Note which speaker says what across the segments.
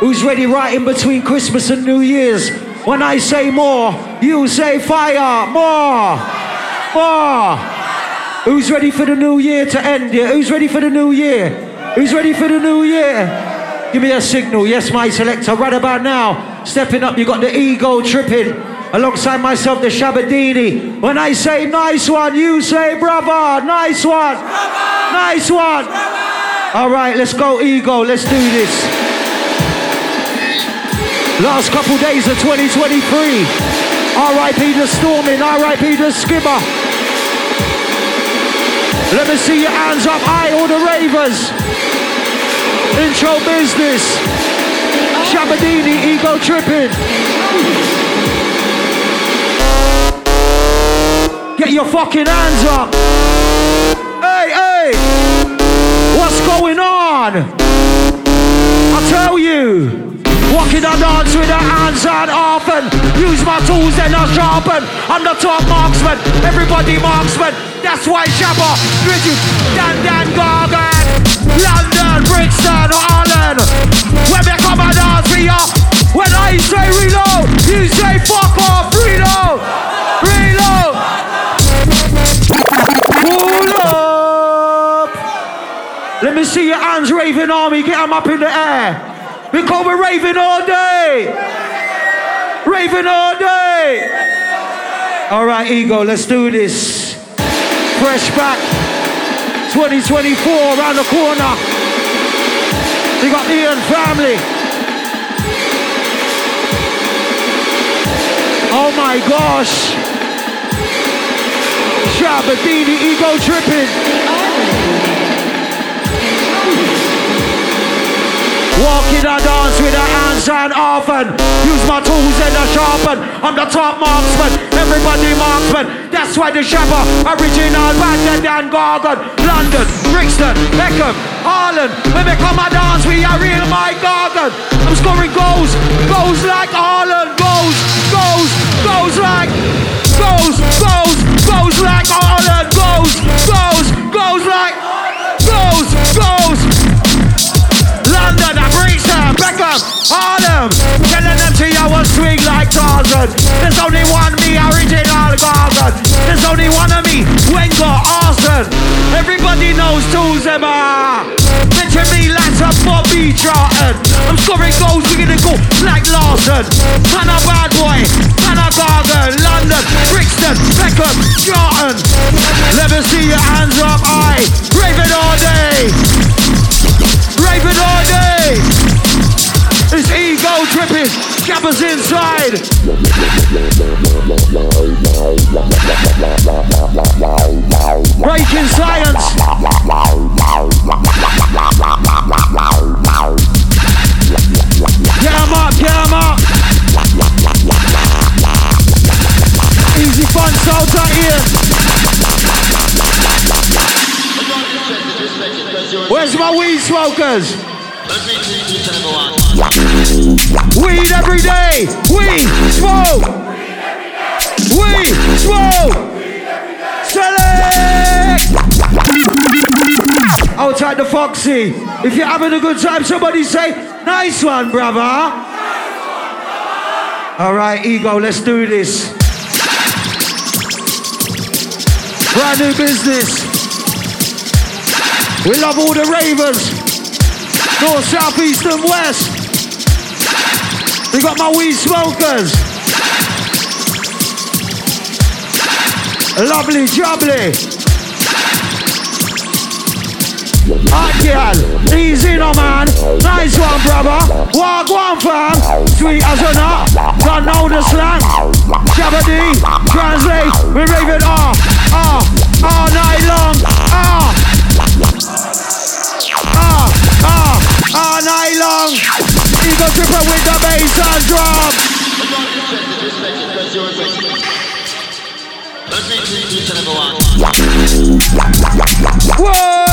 Speaker 1: Who's ready right in between Christmas and New Year's? When I say more, you say fire. More. More. Who's ready for the new year to end? Yeah. Who's ready for the new year? Who's ready for the new year? Give me a signal. Yes, my selector. Right about now. Stepping up, you got the Ego Trippin. Alongside myself, the Shabadini. When I say nice one, you say brother. Nice one. Nice one. All right, let's go, ego. Let's do this. Last couple days of 2023. RIP the Storming, RIP the Skipper. Let me see your hands up high, all the ravers. Intro business. Shabadini, Ego Trippin. Get your fucking hands up. Hey, hey. What's going on? I tell you. Walking and dance with the hands and often Use my tools and I sharpen. I'm the top marksman, everybody marksman. That's why Shabba, Bridget, Dan Dan Gargan. London, Brixton, Holland When they come and dance for ya When I say reload, you say fuck off Reload, reload Pull up. Let me see your hands raving army, get them up in the air because we're raving all day. Raving all day. All right, ego, let's do this. Fresh back. 2024 around the corner. We got the Ian family. Oh my gosh. Shabadini Ego Trippin. Walking and dance with a hands and often. Use my tools and I sharpen. I'm the top marksman, everybody marksman. That's why the Shabba, original bandit and Gargan. London, Brixton, Beckham, Harlan. When we come and dance, we are real my Gargan. I'm scoring goals, goals like Haaland. Goals, goals, goals like, goals, goals, goals like Haaland. Goals, goals, goals like, goals, goals. Everybody knows who's them. Mention me like a Bobby Charlton. I'm scoring goals, we're gonna go like Larson. Man a bad boy, man a Gargan. London, Brixton, Beckham, Charlton. Let me see your hands up high. Raving all day. Raving all day. It's Ego Trippin. Gabba's inside. Breakin Science. Up, up. Easy fun. Where's my weed smokers? Weed every day. Weed smoke. Weed smoke. Outside the Foxy. If you're having a good time, somebody say, nice one, brother. All right, ego, let's do this. Brand new business. We love all the ravers. North, south, east, and west. We got my weed smokers. Lovely jubbly. Hot easy no man. Nice one, brother. Walk one fam. Sweet as a nut. Don't know the slang. Shabba translate. We rave it all, all, night long. Ah, ah, ah, all night long. Eagle tripper with the bass and drum. Why?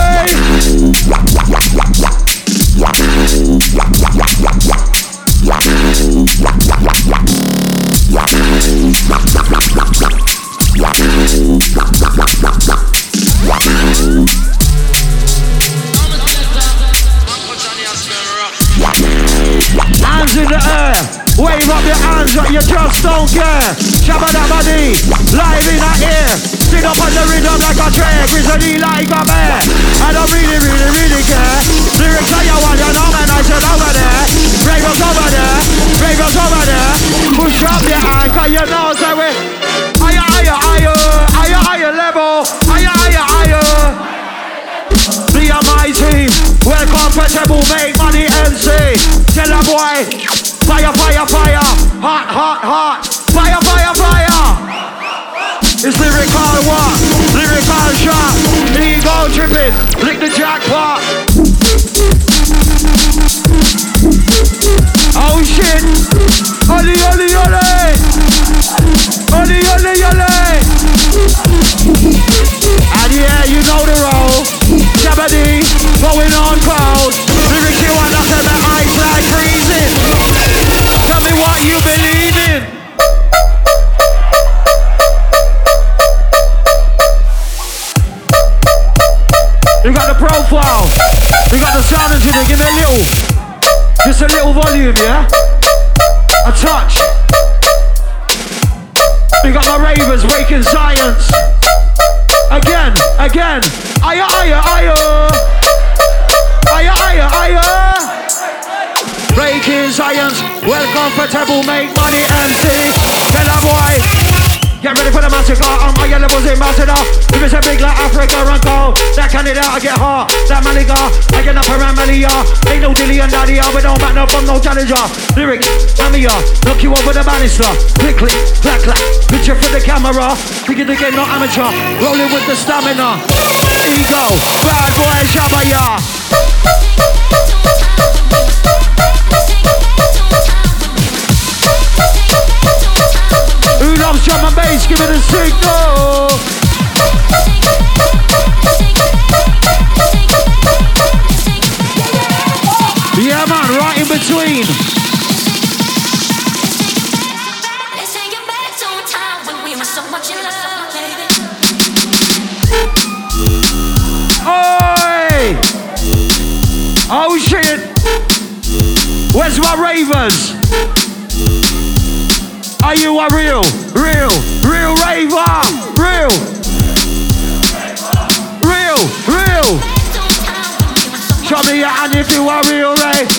Speaker 1: You just don't care. Shabba dabba dee, live in our ear. Sit up on the rhythm like a train, grizzly like a bear. I don't really, really, really care. Lyrics are you want, you know, man, I said over there. Ravers over there, ravers over there. Push up your hand, cause you know, say we. Higher, higher, higher, higher, higher level. Higher, higher, higher. Be a my team. Well comfortable, make money MC. Tell a boy, fire, fire, fire, hot, hot, hot, fire, fire, fire. It's lyrical what? Lyrical shot. Ego Trippin, lick the jackpot. Oh shit! Oli, oli, oli! Oli, oli, oli! And yeah, you know the role. Jabba going on cold. Lyrics you want after the eyes like freezing. Me what you believe in. You got the profile. You got the sound engineer. Give me a little. Just a little volume, yeah? A touch. We got my ravers waking science. Again, again. Aya, aya, aya. Aya, aya, aya. Breakin Science. Well comfortable, make money MC. Tell a boy. Get ready for the massacre. I'm my levels ambassador. If it's a big like Africa and go, that Canada I get hot. That Malaga, I get up around Malia. Ain't no dilly and daddy, we don't back no from no challenger. Lyrics, Amia, uh, knock you over the banister. Click, clack, clack. Picture for the camera. Thinking the game, not amateur. Rolling with the stamina. Ego, bad boy, Shabaya. Loves drum and bass? Give it a signal. Yeah, man, right in between. Oh shit! Where's my ravers? Are you a real, real, real raver? Real, real, real. Show me your hand if you are real, rave.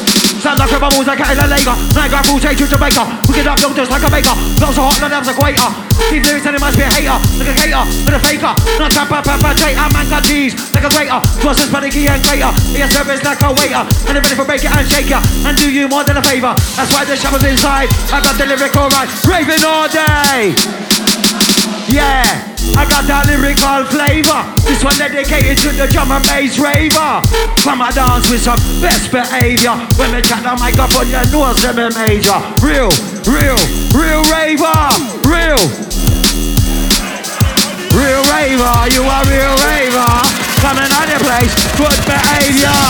Speaker 1: Sound like a bubbles like a Lager. Night guy full change to Jamaica. We get up, don't just like a baker. Not so hot, no name's a equator. Keep lyrics and it must be a hater. Like a hater, but a faker. Not a papa, papa, tater. Man got G's like a greater. Versus panicky and greater. Your service like a waiter. And if for break it and shake ya. And do you more than a favor. That's why the shabbos inside. I got the lyrical right. Raving all day. Yeah, I got that lyrical flavor. This one dedicated to the drum and bass raver. Come and dance with some best behavior. When they chat the microphone, you know it's them major. Real, real, real raver. Real. Real raver, you are real raver. Coming out your place, good behavior.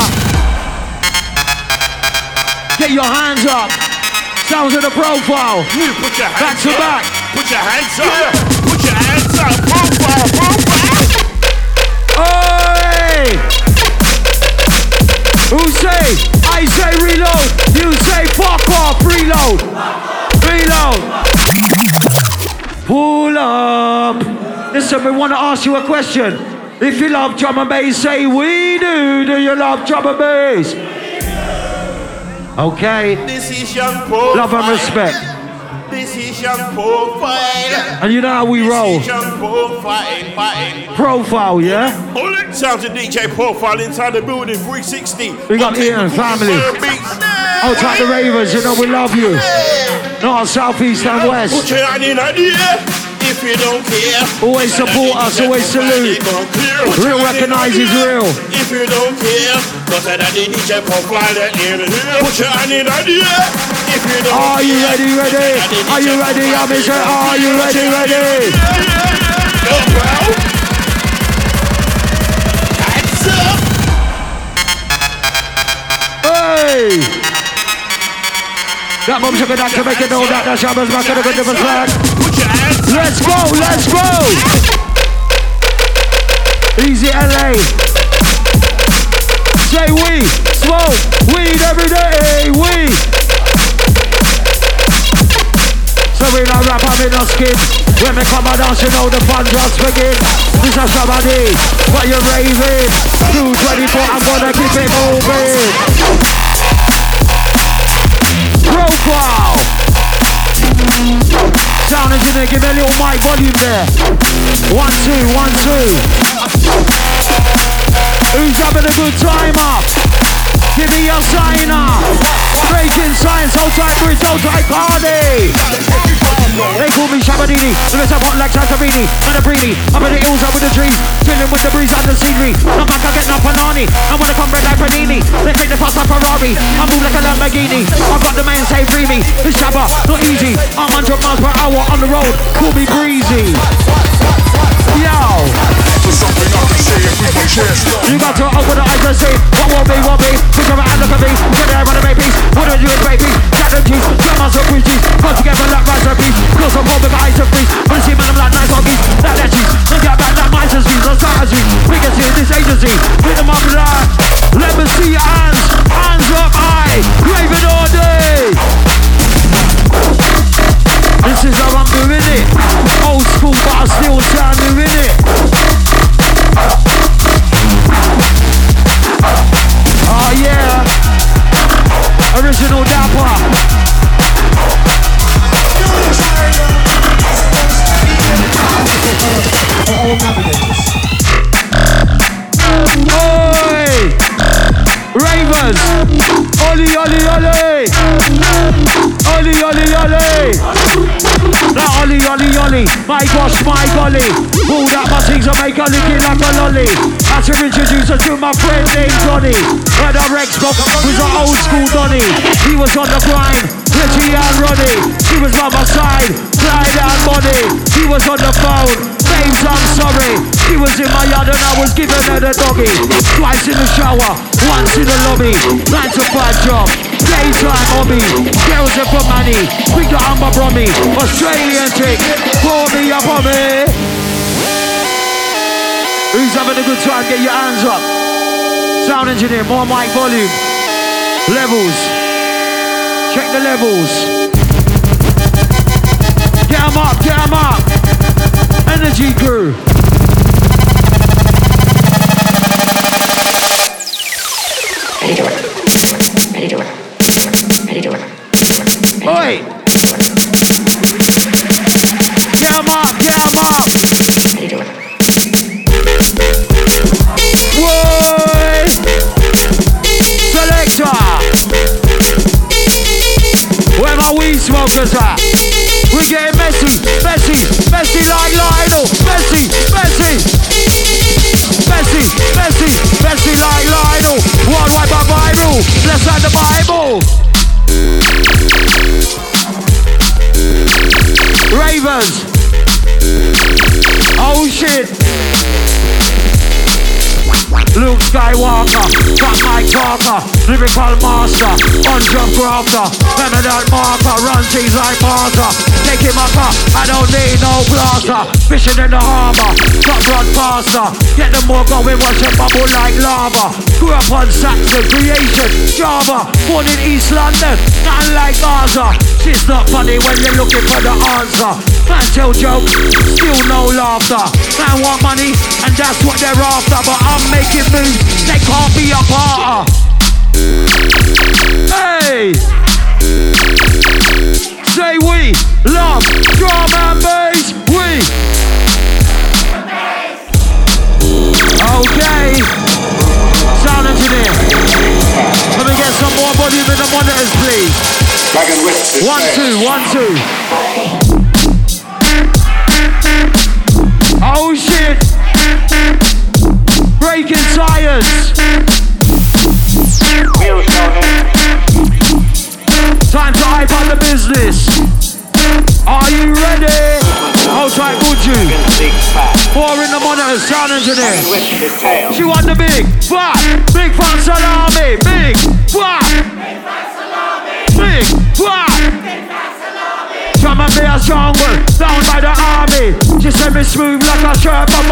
Speaker 1: Get your hands up. Sounds of the profile.
Speaker 2: Put your hands
Speaker 1: back to
Speaker 2: up.
Speaker 1: back.
Speaker 2: Put your hands up. Yeah. Put your hands up. Profile, profile.
Speaker 1: Who say? I say reload. You say fuck off. Reload. Reload. Pull up. Listen, we want to ask you a question. If you love drum and bass, say we do. Do you love drum and bass? Okay.
Speaker 2: This is young profile.
Speaker 1: Love and respect.
Speaker 2: This is young profile.
Speaker 1: And you know how we roll.
Speaker 2: This is young profile. Fine.
Speaker 1: Profile, yeah?
Speaker 2: Sounds of DJ Profile inside the building, 360.
Speaker 1: We got Ian, family. Outside oh, the Ravens, you know we love you. North, South, East and West.
Speaker 2: Put your hand in the air if you don't care.
Speaker 1: Always support us, always salute. Real recognizes real.
Speaker 2: If you don't care, cause I Profile that near the hill. Put your hand in the air if you don't
Speaker 1: Are you ready, ready? Are you ready, I'm Are you ready, ready?
Speaker 2: Go, bro. Hands up.
Speaker 1: Hey! That mum's a good actor, make it know that the shabbos back in a good different flag. Let's go, let's go! Easy LA. Say we smoke weed every day, we. So we don't rap, I'm in a skin. When me come a dance, you know the fun just begin. This is somebody, what you raving? 224, I'm gonna keep it moving. Profile. Sound engineer, give me a little mic volume there. One, two, one, two. Who's having a good time up? Give me a sign up. Breakin Science, hold tight, bridge, hold tight, party. They call me Shabadini, unless I want like Santorini, and a Brini. Up in the hills, up with the trees, chilling with the breeze and the scenery. No back, I get no panani. I wanna come red like Panini. They take the fast like Ferrari. I move like a Lamborghini. I got the man say free me. It's Shabba, not easy. I'm 100 miles per hour on the road. Call me breezy. Yo.
Speaker 3: something I can say it with my chest.
Speaker 1: You got to open the eyes and see what will be, what be. Think of and look at me. Get there and make peace. What do you do, baby? Get the cheese, my some free cheese. Together like rice and peas. Close up all the eyes you see man, I'm like nice on geese. Like that cheese. Don't get back like mice and squeeze. Or strategies. Biggest in this agency. Hit them up like. Let me see your hands. Hands up high. Raving all day. This is how I'm doing it. Old school, but I still sound doing it. Oh yeah. Original Dapper. Oi! Ravens! Oli, oli, oli! Oli, oli, oli! Now oli, oli, oli! My gosh, my golly! That make a licky like a lolly. Had to introduce her to my friend named Johnny. Heard a Rex Bob was an old school Donny. He was on the grind, Richie and Ronnie. He was by my side, Clyde and Bonnie. He was on the phone, babes, I'm sorry. He was in my yard and I was giving her the doggy. Twice in the shower, once in the lobby. Nine to five job, daytime hobby. Girls are for money, bring the Amber Brummy. Australian chick, pour me on me. Who's having a good time? Get your hands up. Sound engineer, more mic volume. Levels. Check the levels. Get 'em up, get 'em up. Energy crew.
Speaker 4: Ready to work. Ready to work. Ready to work.
Speaker 1: Oi! Weed smokers? We're getting messy, messy, messy like Lionel. Messy, messy. Messy, messy, messy like Lionel. One wipe a Bible. Let's add the Bible. Ravens. Oh shit. Luke Skywalker, Fat Mike Talker, Lyrical Master, Unjump Grafter, Eminent Marker, run things like Martha. Take him up, up, I don't need no blaster. Fishing in the harbour, top run faster. Get them more going, watch them bubble like lava. Grew up on Saxon, creation, Java, born in East London, nothing like Gaza. Shit's not funny when you're looking for the answer. Man tell jokes, still no laughter. Man want money, and that's what they're after. But I'm making moves, they can't be a part of. Hey! Say we love drum and bass. We. Okay. Get some more volume in the monitors, please.
Speaker 3: Dragon Witch is
Speaker 1: One, two, one, two. Oh shit! Breakin Science! Time to hype up the business. Are you ready? Hold tight, would you? Four in the monitor, sound engineer. She want the big fat, big fat salami, big down by the said me smooth like a shirt from.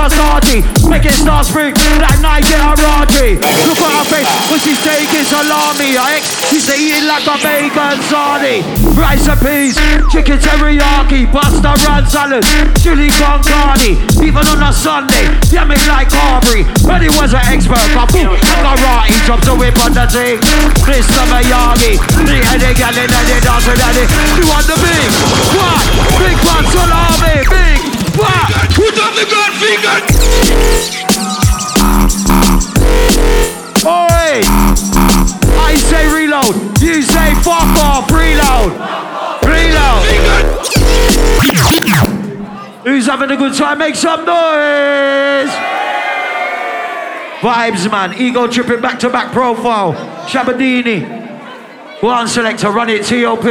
Speaker 1: Make it start spring like Nike or Raji. Look at her face when she's taking salami. Her ex, she's eating like a bacon sarnie. Rice and peas, chicken teriyaki, pasta run salad, chili con carne. Even on a Sunday, me like Carberry. But he was an expert, but boom, like a karate. Drops a whip on the thing. Mr. Miyagi, three headed gal in the dancing daddy. You want the big, what? Big one salami, big,
Speaker 2: Put up the gun.
Speaker 1: Oi! I say reload, you say fuck off, reload. Reload. Who's having a good time? Make some noise. Vibes, man. Ego Trippin back to back profile. Shabadini. One selector, run it TOP.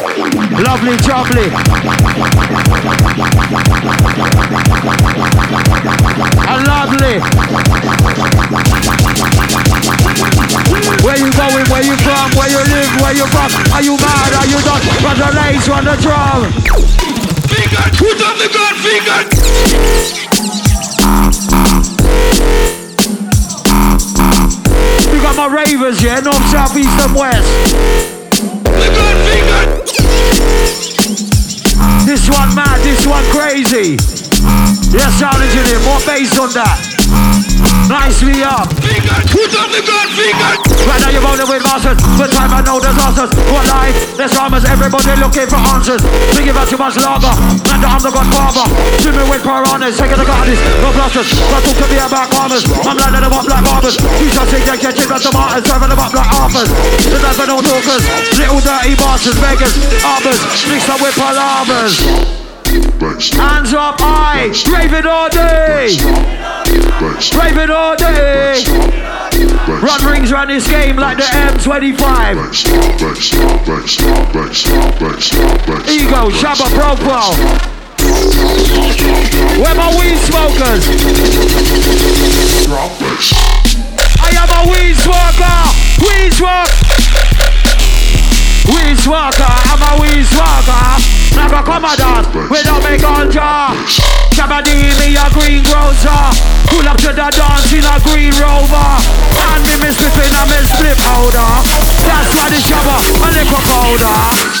Speaker 1: Lovely jubbly. And lovely. Where you going? Where you from? Where you live? Where you from? Are you mad? Are you done? Run the lace, run the drum.
Speaker 2: Finger. Put up the gun finger.
Speaker 1: We got my ravers, yeah? North, south, east, and west. This one mad, this one crazy. Yes, sound engineer, more bass on that. Nicely up.
Speaker 2: Finger. Put up the gun finger.
Speaker 1: Right now you're rolling with masters. With time I know there's answers. What life? There's dramas. Everybody looking for answers. Thinking about too much lager. And I'm the godfather. Swimming with piranhas. Taking the gardens. No blasters. But talk to me about farmers. I'm lining them up like barbers. You shall see get chipped like tomatoes. Serving them up like arpers. There's never no talkers. Little dirty bastards. Beggars. Arbors. Mixed up with palavers. Hands up high. Raving all day. Raving all day. Run rings around this game like the M25.
Speaker 3: bass, bass, bass, bass, bass, bass.
Speaker 1: Ego, Shabba Profile. Where my weed smokers? I am a weed smoker. Weed smoke. Weed smoker. I'm a weed smoker. Like a commandant. We don't make. Shabba D, me a green grocer. Pull up to the dance in a green rover. And me me slipping a me slip holder. That's why the Shabba a liquor powder.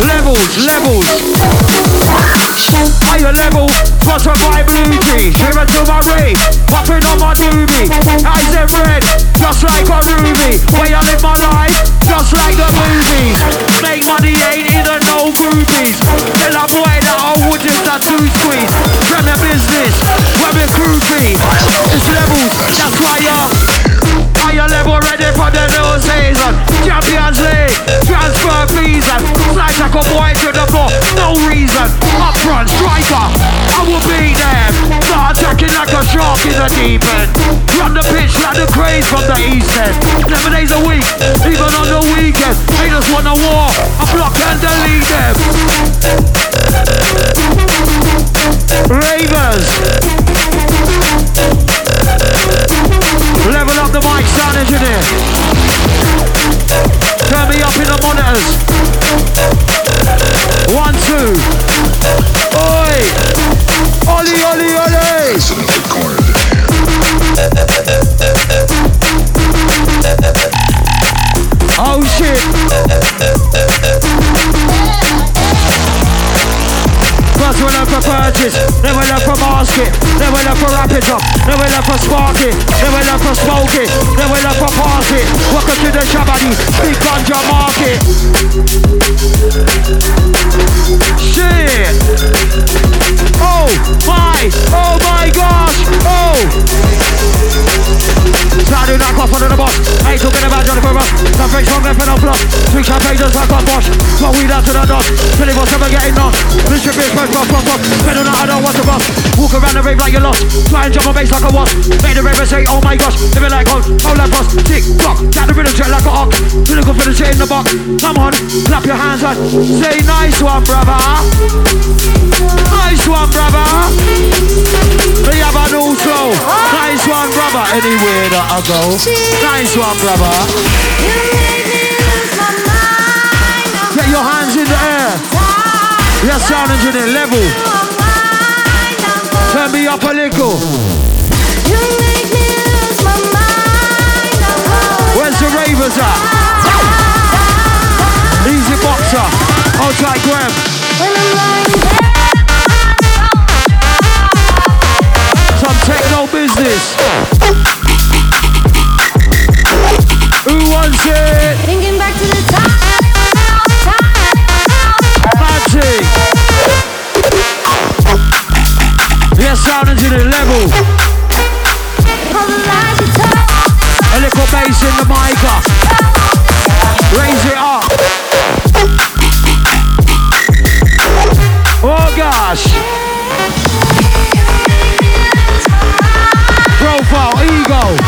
Speaker 1: Levels, levels. Higher level, got a vibe blue tea. Shiver to my ray, popping on my doobie. Eyes them red, just like a ruby. Way I live my life, just like the movies. Make money ain't in a no groupies. Tell a boy that I would just a two squeeze. Premier business, where we groupie. It's levels, that's why you're higher level ready for the new season. Champions League, transfer fees and like a boy to the floor. No reason. Up front, striker. I will be there. Start attacking like a shark in the deep end. Run the pitch like the craze from the east end. Seven days a week, even on the weekend. Haters want a war. I block and delete them. Ravers. Level up the mic, sound engineer. Turn me up in the monitors. One, two. Oi!
Speaker 3: Cornered the hand.
Speaker 1: Oh shit! First we learn for then we learn for mask it, then we learn for it up, we learn for spark it, then we learn for then we learn for pass it. Welcome to the Shabadi, big ganja market. Shit! Oh my, oh my gosh, oh! Sounding like off under the. I ain't talking about Johnny Boomer. Nothing strong left in a block. Two champagne just like a. Got weed out to the dust. 24 7 getting on. Mr. Bitch, first boss, boss, boss. Better not, I don't want to boss. Walk around the rave like you're lost. Try and jump on bass like a wasp. Made the raver say, oh my gosh. Living like gold, hold like boss. Tick, clock. Got the rhythm check like a ox. Good for the shit in the box. Come on, clap your hands on. Say nice one, brother. Nice one, brother. We have a new flow. Nice one, brother. Anywhere that I go. Nice one, brother. Yes, sound engineer, level. Turn me up a little. Where's the ravers at? Easy boxer. Outside Graham. Some techno business. Who wants it? Magic. Yes, sound engineer, level.
Speaker 5: The told.
Speaker 1: A little bass in the. Raise it up. Oh gosh. Profile, ego.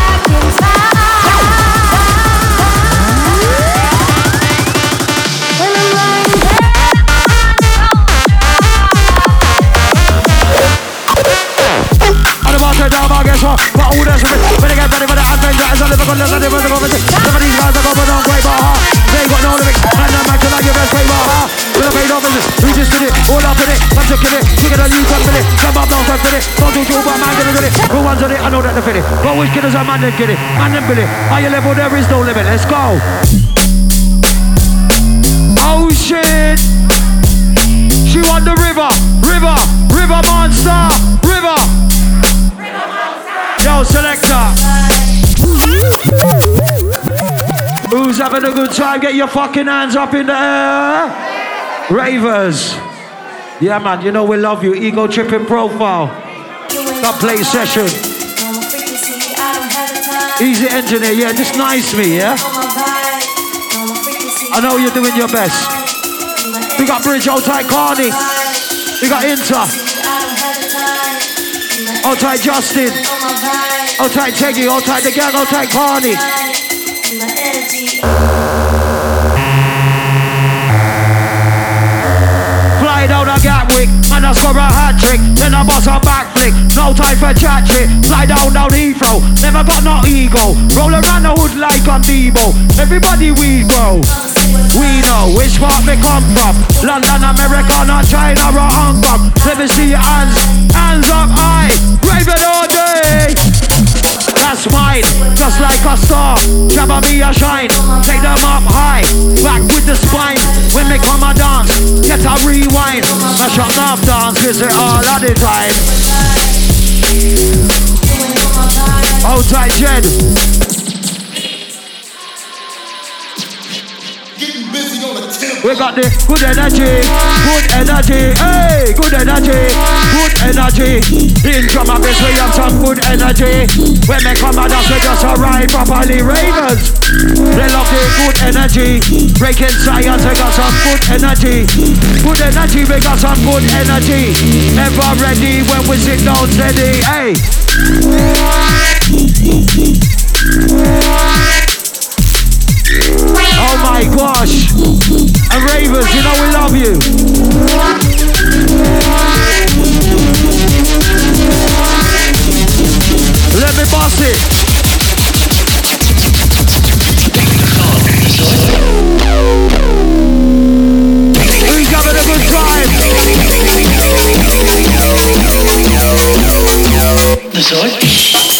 Speaker 1: All that's When they get ready for the advent, that is a living on the Sunday, but the government. Some of these guys are going on but ha. They got no lyrics. And I'm acting like your best play, ha. With a paid off business. We just did it. All up in it. I'm in it. Lead, come in it. Come up, don't touch it. Don't do two, but man, gonna do it. Who wants it? I know that they fit it. But which kid is a man that get it? Man, them Billy. Higher level, there is no limit. Let's go. Time? Get your fucking hands up in the air. Ravers. Yeah, man, you know we love you. Ego Trippin profile. That play session. Easy engineer, yeah, just nice me, yeah? I know you're doing your best. We got Bridge, hold tight Carney. We got Inter, hold tight Justin, hold tight Teggy, hold tight the gang, hold tight Carney. Fly down a Gatwick and I score a hat trick. Then I bust a back flick. No time for chat shit. Fly down down Heathrow. Never got no ego. Roll around the hood like I'm Debo. Everybody we grow. We know which part we come from. London, America, not China or Hong Kong. Let me see your hands. Hands up high. Raven all day. Mine, just like a star. Jabba me a shine, take them up high, back with the spine. When they come a dance, get a rewind. I shut off dance, visit all of the time. Tight, Jed. We got the good energy, good energy, hey, good energy, good energy. In drama base we have some good energy. When they come at us, we just arrive properly ravers. They love the good energy. Breakin Science, we got some good energy. Good energy, we got some good energy. Never ready when we sit down steady, hey. Oh my gosh. And Ravens, you know we love you. Let me boss it. Who's having a good time?
Speaker 4: The sword?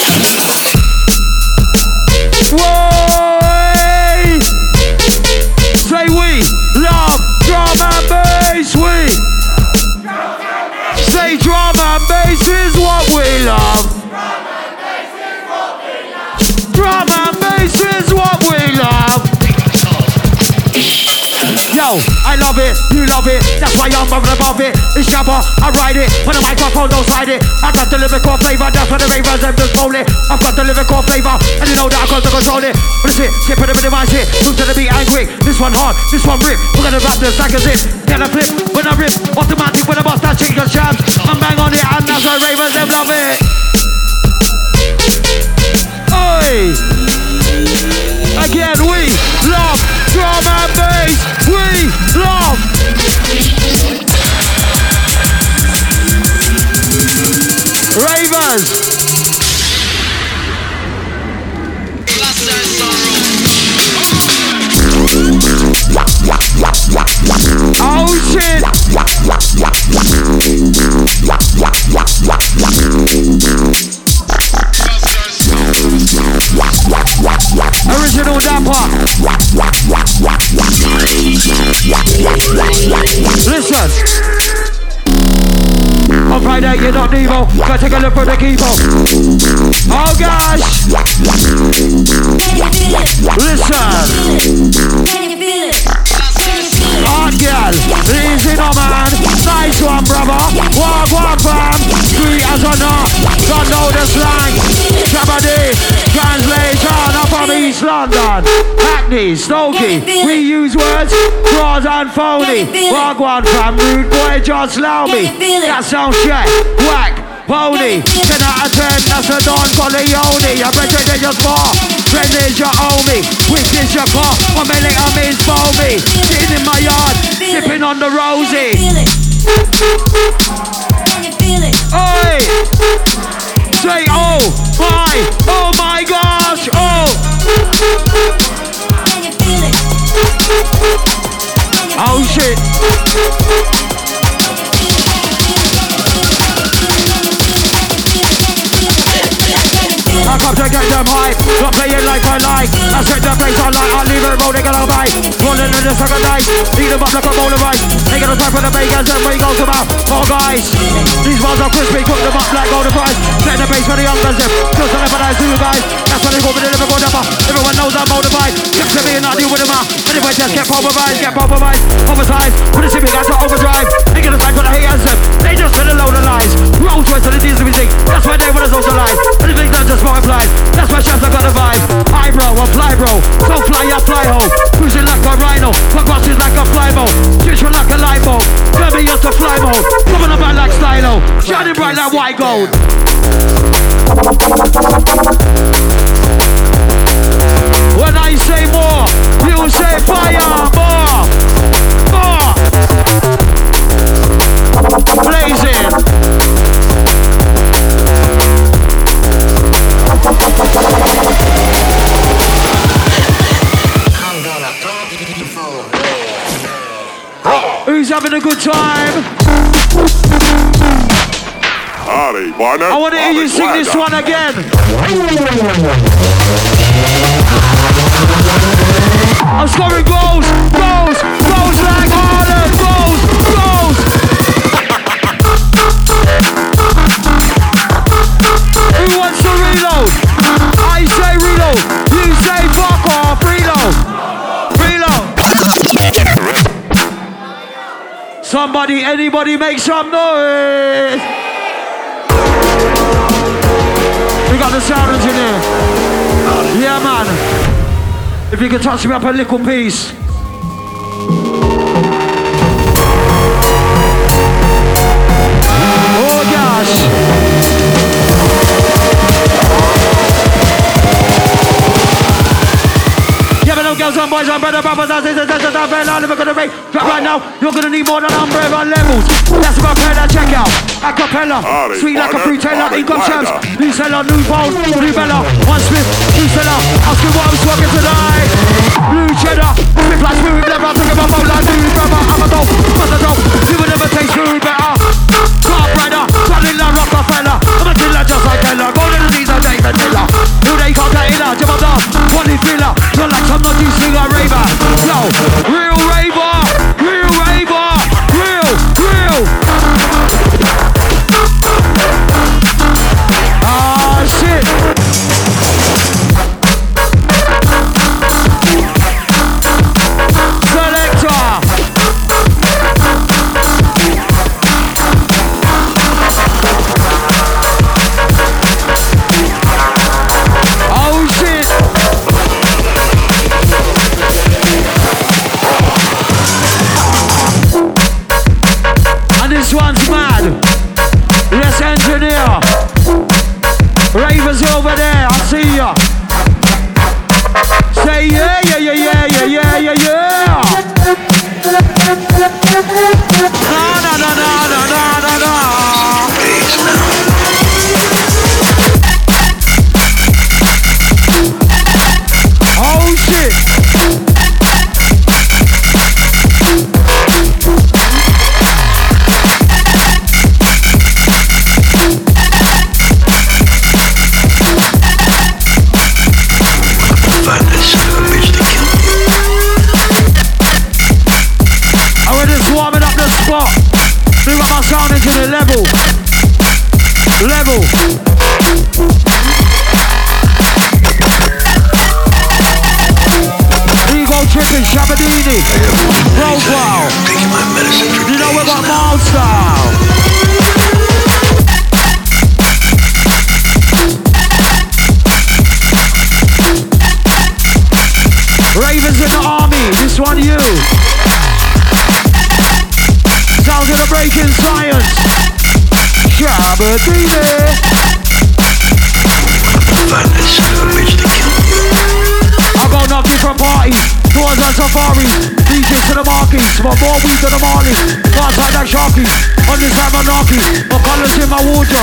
Speaker 1: I love it, you love it. That's why I'm above above it. It's Shabba, I ride it. When the microphone don't hide it. I got the lyrical flavor. That's why the ravers them just roll it. I've got the lyrical flavor, and you know that I got to control it. But it's it, skip it a bit of my shit. To the beat angry. This one hard, this one rip. We're gonna rap this like a zip. Get a flip when I rip. Automatic when I bust that chicken jams. I'm bang on it, and that's why ravers them love it. Oi! Again, we love drum and bass. We love ravers. Oh! Original Dapper. Listen. On Friday, you're not evil. Go take a look for the keyboard. Oh gosh. Listen. Hot girl, easy no man. Nice one, brother. Walk, walk, fam. Sweet as a nut. Don't know the slang. Shabadi, translation up from East London. Hackney, Stokey, we use words, draws and phony. Walk, one, fam. Rude boy, just allow me. That sounds shit. Whack. Pony, 10 out of 10, that's a Don Corleone. I bet you they just bar. Is your homie, which is your car. One minute I'm in foamy. Sitting in my yard, sipping on the rosy. Oi! Say oh my, oh my gosh, oh! Oh shit! I come to get them hype, not playing like I like. I set the place I like, I leave it rolling on a bike. Rolling in the second night, beat them up like a bowl of rice. Taking the time for the bacon and we go to mouth. Oh guys, these ones are crispy, cook them up like golden fries. Set the pace for the youngers, them. just to lemonade to you guys. That's what they go with the lyrical number. Everyone knows I'm motivated. Kept to me and I deal with them out. Ah. Anyway, just get pulverized, get pulverized. Oversized, put the shipping gas to overdrive. Ain't gonna time for the haters, them. They just tell a load of lies. Rolls Royce to the D's music. That's why they wanna socialize. Chefs have got a vibe. Bro, I oh, fly bro. So fly, I fly home. Cruising like a rhino. My boss is like a fly boat. Future like a light bulb. Me just a fly mode. Coming about like stylo. Shining bright like white gold. Time?
Speaker 3: Partner.
Speaker 1: I want to hear you sing this one again. I'm scoring goals, goals, goals like Haaland, goals, goals. Who wants to reload? Somebody, anybody make some noise. We got the sound engineer. Yeah, man. If you can touch me up a little piece. Brother, brothers and sisters, that's just a friend, all never gonna rate. Drop right now, you're gonna need more than umbrella levels. That's what I that check out. Acapella, sweet like a
Speaker 3: partner.
Speaker 1: fruit teller,
Speaker 3: Howdy,
Speaker 1: income champs. New seller, new phone, new bella, one smith, new seller. Ask me what I'm smoking tonight. Blue cheddar, flip like smooth, never think about my like new brother. I'm a dope, must a dope. You would never taste food better. Top rider, solid like Rockefeller. I'm a killer just like Ella. Go to the and take the killer. Who they can't get in there, jump on down. Like some naughty slinger raver. Yo, real raver,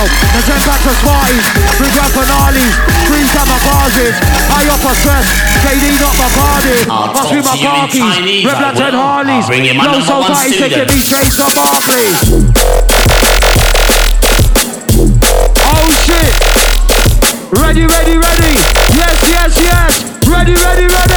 Speaker 1: in my wardrobe, and ten packs of Smarties, big rap finales, three kamikazes, high up for stress, KD not my party, must be my
Speaker 6: to you in
Speaker 1: car keys, red black
Speaker 6: will.
Speaker 1: Harleys,
Speaker 6: I'll bring you my
Speaker 1: low
Speaker 6: number
Speaker 1: soul party taking me straight to Barclays. Oh shit! Ready, ready, ready. Yes, yes, yes. Ready, ready, ready.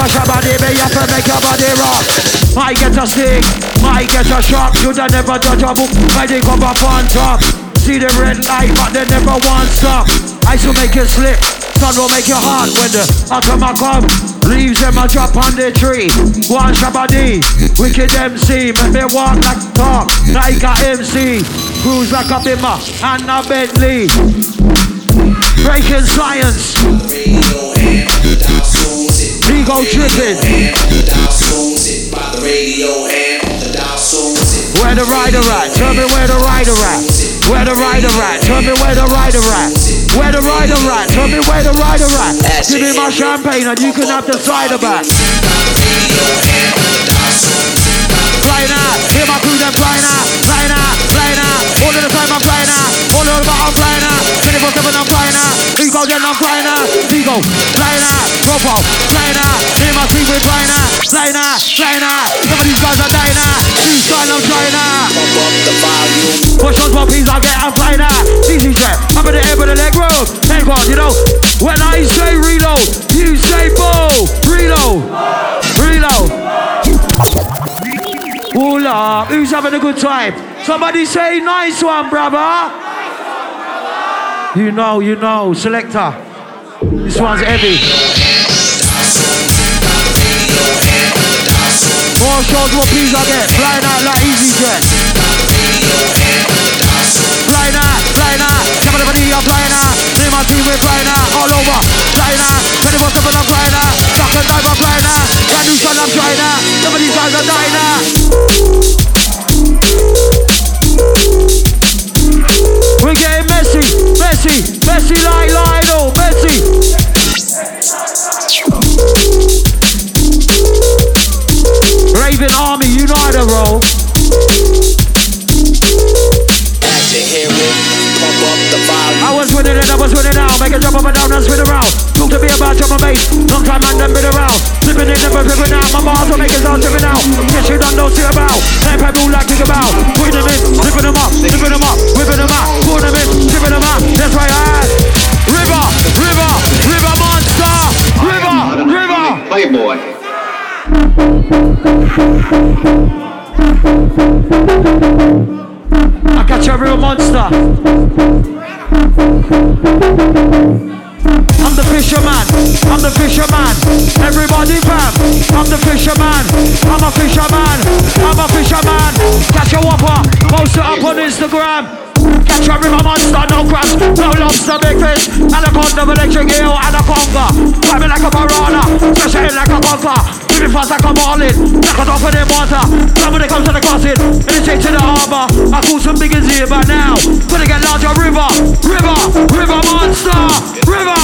Speaker 1: That's why body, baby, you have to make your body rock. Might get a stick, might get a shock. You don't never judge a book, they come up on top. See the red light, but they never want stop. I should make you slip, sun will make you hot when the Akama come. Leaves them a drop on the tree. One Shabba D, wicked MC, make me walk like talk, like a MC. Cruise like a bimmer and a Bentley. Breakin Science. Ego Trippin. Where the rider at? Tell me where the rider at. Where the rider at? Tell me where the rider at. Where the rider at? Tell me where the rider at. Give me my champagne and you can have the cider back. Flying out, hear my crew them flying out, flying out. All of the time I'm flying out, all of the time I'm flying out. 24 7 I'm flying out, Ego then I'm flying out, Ego flying out, Robo flying out. Hear my team with flying out, flying out, flying out. Some of these guys are dying out, these guys I'm trying out. Push on my peas, I'll get I'm flying out. Easy jet, I'm in the air with the leg roll. Thank God, you know, when I say reload, you say bow, reload, reload. Up, who's having a good time? Somebody say nice one, brother. You know, you know, selector. This one's heavy. More shows, more please I get. Like easy jet. Flying out, flying out. Come on, everybody, I'm flying my team, we're flying. All over. Flying out. 24 7, I'm flying out. Duck and dive, I'm flying out. Brand I'm trying. Some of these guys are dying out. We're getting messy, messy, messy like Lionel, Messi. Raven Army, United roll. I was winning I was winning now. Make it jump up and down and spin around. Talk to me about and bass. Long time man, them been around. Flipping it, never flipping out. My bars will make it sound tripping out. Get you done, don't see about. Hey, people like think about. Putting them in, flipping them up, flipping them up, whipping them out. Putting them in, tripping them out. That's right, I River, river, river monster. River, river.
Speaker 7: Playboy.
Speaker 1: I catch a real monster. I'm the fisherman. I'm the fisherman. Everybody fam. I'm the fisherman. I'm a fisherman. I'm a fisherman. Catch a whopper. Post it up on Instagram. Catch a river monster, no crabs, no lobster, big fish, anaconda, electric eel, anaconda. Climbing like a piranha, stretching like a conker. Moving fast like a marlin, like a dog in the water. Somebody comes to the crossing, straight to the harbour. I call some big here, but now, gonna get larger, river, river, river monster, river.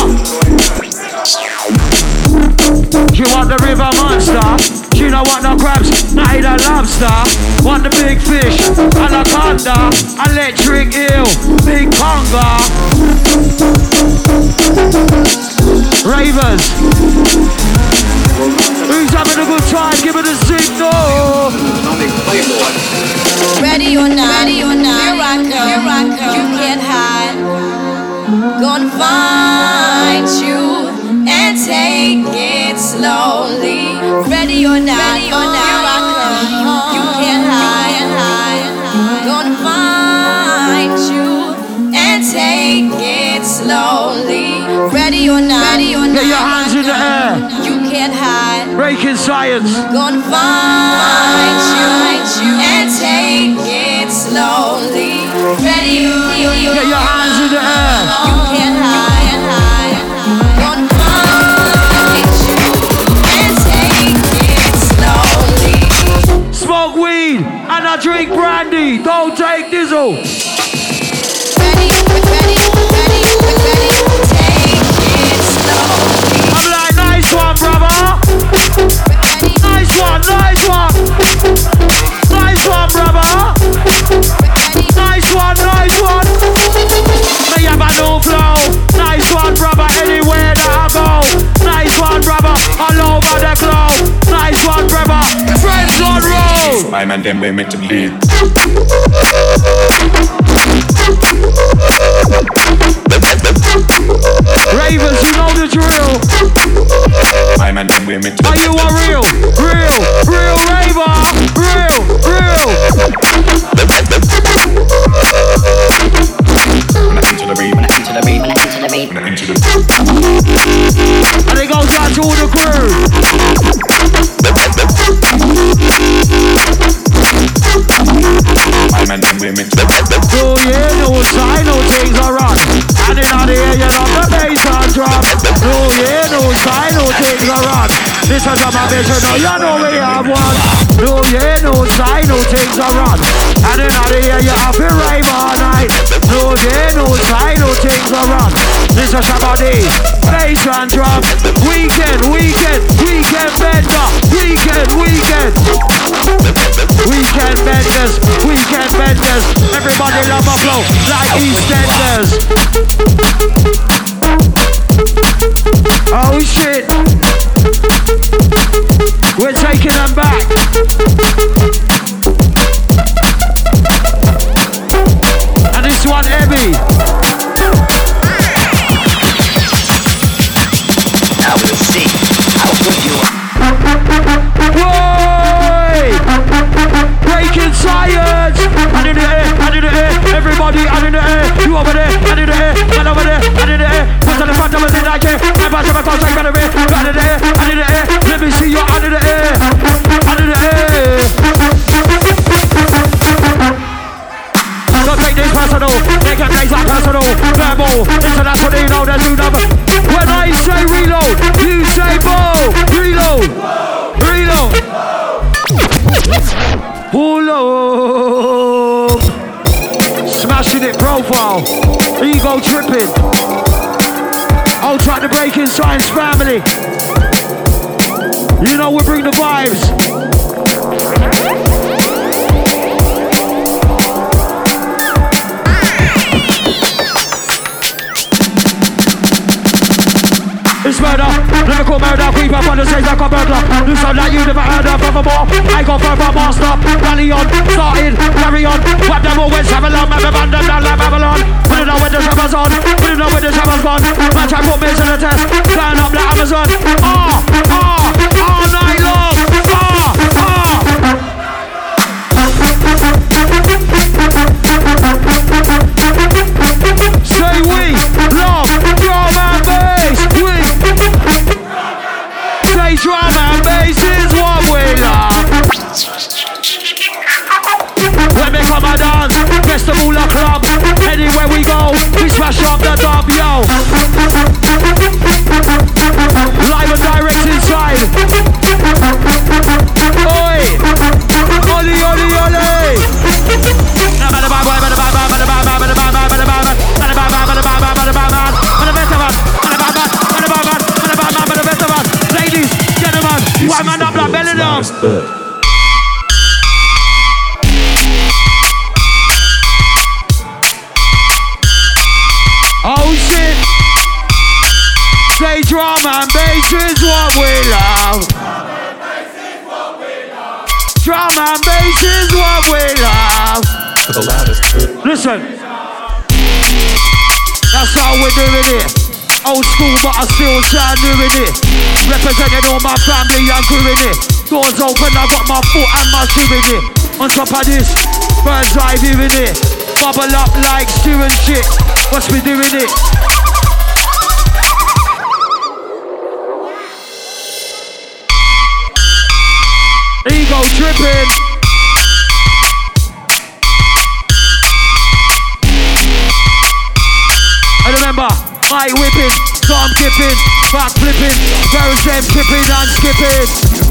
Speaker 1: You want the river monster? You know what no crabs, not eat a lobster. Want the big fish, anaconda, electric eel, big conga. Ravers. Having a good time? Give it a signal.
Speaker 8: Ready or not, ready or not, here I come, here I come. You can't hide. Gonna find you and take it slowly. Ready or not, ready or not, here I come. You can't hide, hide. Gonna find you and take it slowly. Ready or not, ready or not,
Speaker 1: Get your hands in the air.
Speaker 8: You.
Speaker 1: Breakin Science.
Speaker 8: Gonna find you and take it slowly. Ready,
Speaker 1: Get your hands in the air.
Speaker 8: You can't hide, hide. Gonna find you and take it slowly.
Speaker 1: Smoke weed and I drink brandy. Don't take diesel.
Speaker 8: Ready, ready, ready,
Speaker 1: nice one. Nice one, brother. Nice one, nice one. Nice one, brother. Anywhere that I go. Nice one, brother. All over the globe. Nice one, brother. Friends on road.
Speaker 9: Meant to be.
Speaker 1: Ravens, you know the drill.
Speaker 9: My man, them to
Speaker 1: Are you a real, real, real raver? Real, real.
Speaker 9: Into the rave,
Speaker 6: Into the beat, into the beat.
Speaker 9: into the
Speaker 1: And it goes out to all the crew. Yeah, no things are wrong. And in the air, you know the bass and drum. Oh yeah, no things are wrong. This is you know we have one. No yeah, no things are wrong. You rave all night. No yeah, no sign, no things are wrong. This is bass and. Weekend, weekend, weekend bender. Weekend, weekend. Weekend benders, weekend benders. Everybody love my flow like EastEnders. Oh shit. We're taking them back. And this one heavy.
Speaker 6: Now we'll see how good you are.
Speaker 1: Boy! Breakin Science! And in the air, and in the air, everybody, and in the air, you over there, and in the air, and over there, and in the air, put on the front of the like it, and pass my clothes like better way, and in the air, and in the air, let me see you under the air, under the air. Don't take this personal, make it things like personal, verbal, international, you know that you never. When I say reload, you say bow, reload, reload. Pull up. Smashing it profile. Ego Trippin. I'll try to Breakin Science family. You know we bring the vibes. It's murder, lyrical murder, creep up on the stage like a burglar. Do something like you never heard of, furthermore. I go further, master, rally on, started, carry on. Whap them all with Babylon, man, abandon down like Babylon. Put it on with the shabbers on, put it on with the shabbers gone. Man, try put me to the test, climb up like Amazon. Ah, ah, all night Where we go, we smash up the dub yo. Live and direct inside. Oi, oli, oli, oli. Ladies, gentlemen,
Speaker 9: why
Speaker 1: man up like belly? And bass is what we love. Drama and bass is what we love.
Speaker 9: For the loudest.
Speaker 1: Listen. That's how we're doing it. Old school, but I still sound doing it. Representing all my family crew in it. Doors open, I got my foot and my shoe in it. On top of this, bird's eye view it. Bubble up like stew and shit. What's we doing it? Tripping. And remember, mic whipping, thumb kipping, back flipping, very same skipping and skipping.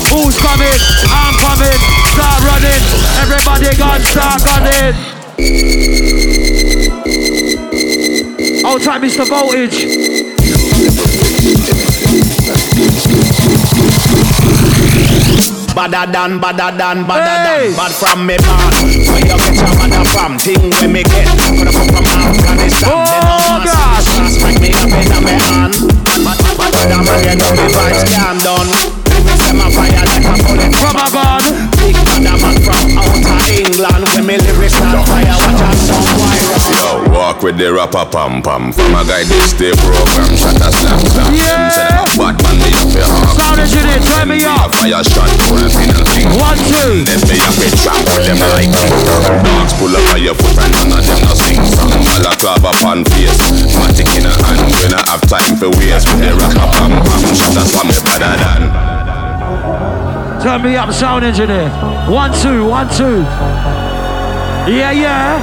Speaker 1: Who's coming? I'm coming. Start running. Everybody got start running. Time Mr. Voltage.
Speaker 2: Badder than, badder than, badder
Speaker 1: Hey.
Speaker 2: than Bad from me born Where you get your mother from Thing where me get come from Afghanistan
Speaker 1: Oh,
Speaker 2: Then I'm
Speaker 1: gosh.
Speaker 2: Smack me up in my hand But, but, but, I'm ready to be vibes can done Them a fire like a bullet
Speaker 1: From a gun.
Speaker 2: Big badder man from outer England When me lyrics on fire Watch out some wire
Speaker 10: Yo, walk with the rapper pam pam. From a guy this day program, shot a slam slam. Them say them a bad man, me up your heart.
Speaker 1: Sound engineer, turn me
Speaker 10: A
Speaker 1: up.
Speaker 10: fire shot, pull up in a thing.
Speaker 1: One, two.
Speaker 10: Then me up a trap with them like Dogs pull up on your foot and none of them no sing song. Balaclava pan face, matic in a hand. We not have time for waste with the rapper pam pam. Shot a slam me better than.
Speaker 1: Turn me up, sound engineer. One, two, one, two. Yeah, yeah.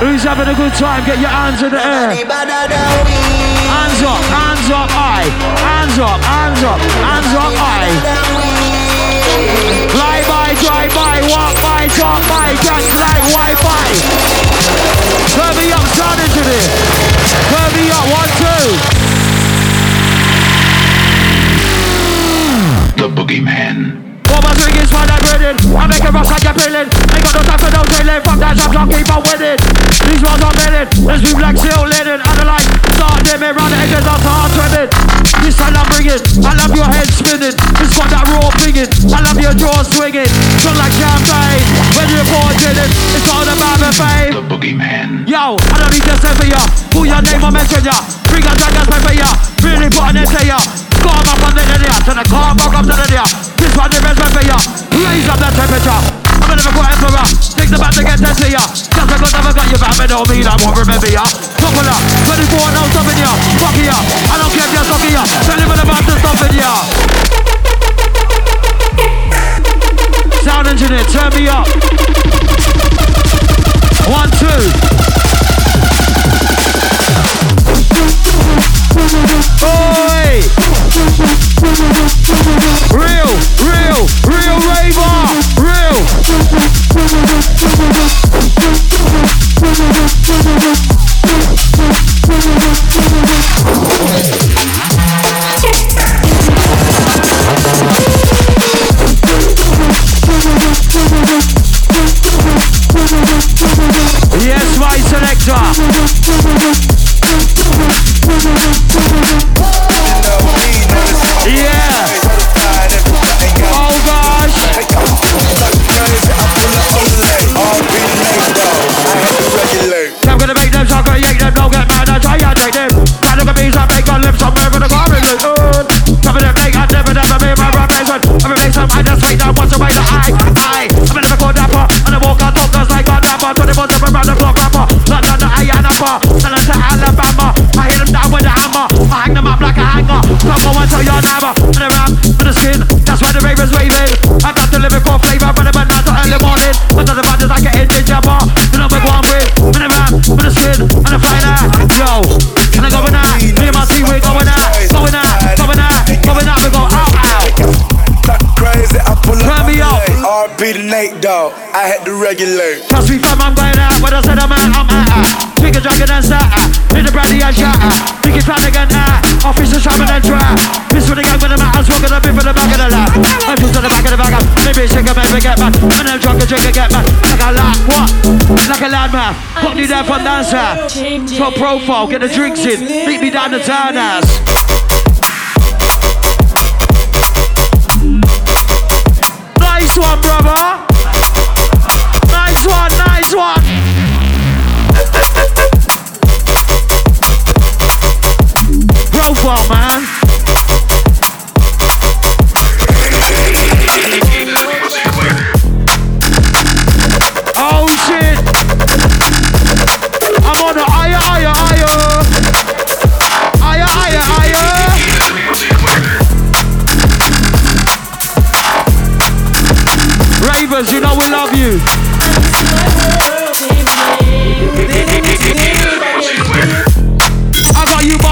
Speaker 1: Who's having a good time? Get your hands in the air. Hands up, hands up, high. Hands up, hands up, hands up, high. Fly by, drive by, walk by, talk by, just like Wi-Fi. Turn me up, sound engineer. Turn me up, one, two.
Speaker 9: Boogeyman.
Speaker 1: My drink is fine, I'm ready. I make it rock like a feeling. Ain't got no time for no drilling. Fuck that shop, I'll keep on winning. These ones are milling. Let's move like steel linen. And the light start dimming. Round the edges of hard trimming. This time I'm bringing. I love your head spinning. It's got that raw pinging. I love your jaw swinging. Feel like champagne. When you're forging it, it's all about the fame.
Speaker 9: The boogeyman.
Speaker 1: Yo, I don't need to say for ya. Put your name on mention ya. Bring a dragon play for ya. Really put an end to ya. Calm up on the area. Turn the calm back up to the area. This one the best for ya. Raise up the temperature. I'm gonna go emperor. Things about to get to ya. Just because I've got you back, but don't mean I won't remember ya. Couple up. 24 no stopping ya. Fuck ya. I don't care if you're sucking ya. Tell him about to stopping ya. Sound engineer, turn me up. One, two. Oi! I
Speaker 11: had to regulate.
Speaker 1: Trust me, fam, I'm going out. When I said I'm out, I'm out. Bigger dragon and starter. In the brandy and shatter. Thinking trying to get out. Officers trapping and dry. This with the gang with the matters. Walking up in for the back of the lap. I shoot to the back of the bag. Maybe man. And them drunk and drink and get man. Like a lad, what? Like a lad man. Put me there from dancer. Top profile, get the drinks in. Meet me down the townhouse. Nice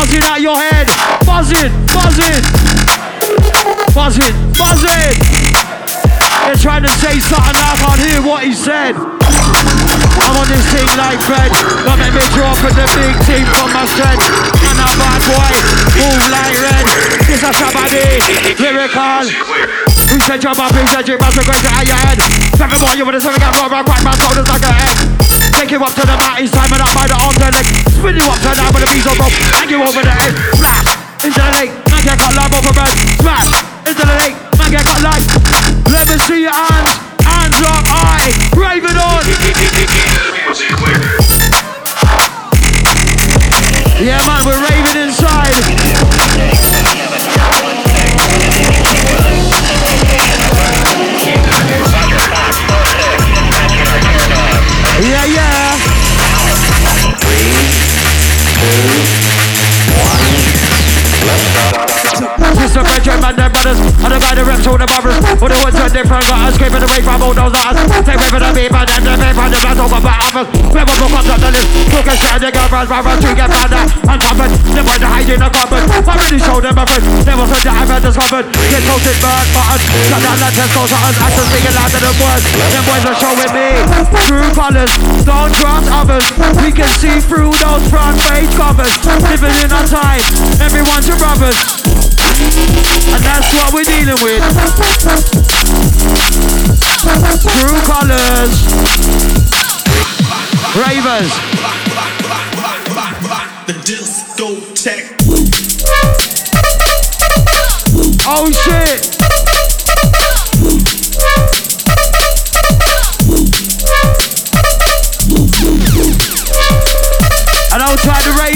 Speaker 1: buzzing out your head, buzzing, buzzing, buzzing, buzzing. They're trying to say something, I can't hear what he said. I'm on this thing like Fred. Don't make me drop at the big team from my strength. And a bad boy, move like red. This a Shabba D, lyrical. Who said up, who said you must regret it at your head? Seven more, you would have seven got more, crack my shoulders like a head. Take you up to the it's time and up by the arms and legs. Spin you up, turn down with the beats on rope. Hang you over the head. Smash into the lake, man get cut live over bird. Smash into the lake, man get cut live. Let me see your hands, hands up high, raving on. Yeah, man, we're raving Sister Bridget, man, them brothers. And the guy that reps all the brothers All the ones are different Got us keeping away from all those others Take away from the people Them the people Them not over but others Never look up the list Look and share the girlfriends Brothers to get found out Uncovered. Them boys are hiding the cupboard. I really showed them a friend Never said that I've had discovered. Get toasted, burn buttons Shut down the test goes on Actions speaking louder than words Them boys are showing me True colours Don't trust others. We can see through those front page covers. Living in our time. Everyone's your brothers and that's what we're dealing with. True colors. Ravers.
Speaker 2: The discotheque.
Speaker 1: Oh shit.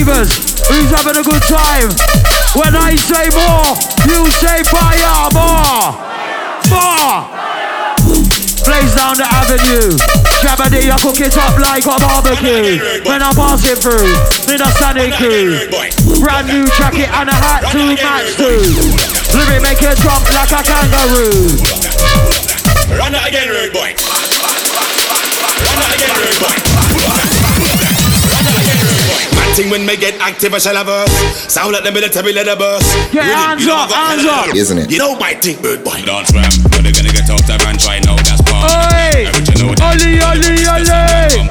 Speaker 1: The who's having a good time? When I say more, you say fire, more, more. Blaze down the avenue. Shabba I cook it up like a barbecue. When I'm passing through, in a Sonic crew. Brand new jacket and a hat to match to. Lyric make it jump like a kangaroo.
Speaker 2: Run it again, rude boy. Thing when me get active, I shall have a sound like the military leather bus.
Speaker 1: Yeah, hands up, hands up.
Speaker 12: Isn't it?
Speaker 2: You know my thing, bird boy.
Speaker 10: Dance ram, but they're gonna get out of and try now. That's part.
Speaker 1: Oi!
Speaker 10: Original.
Speaker 1: Oli, oli, oli!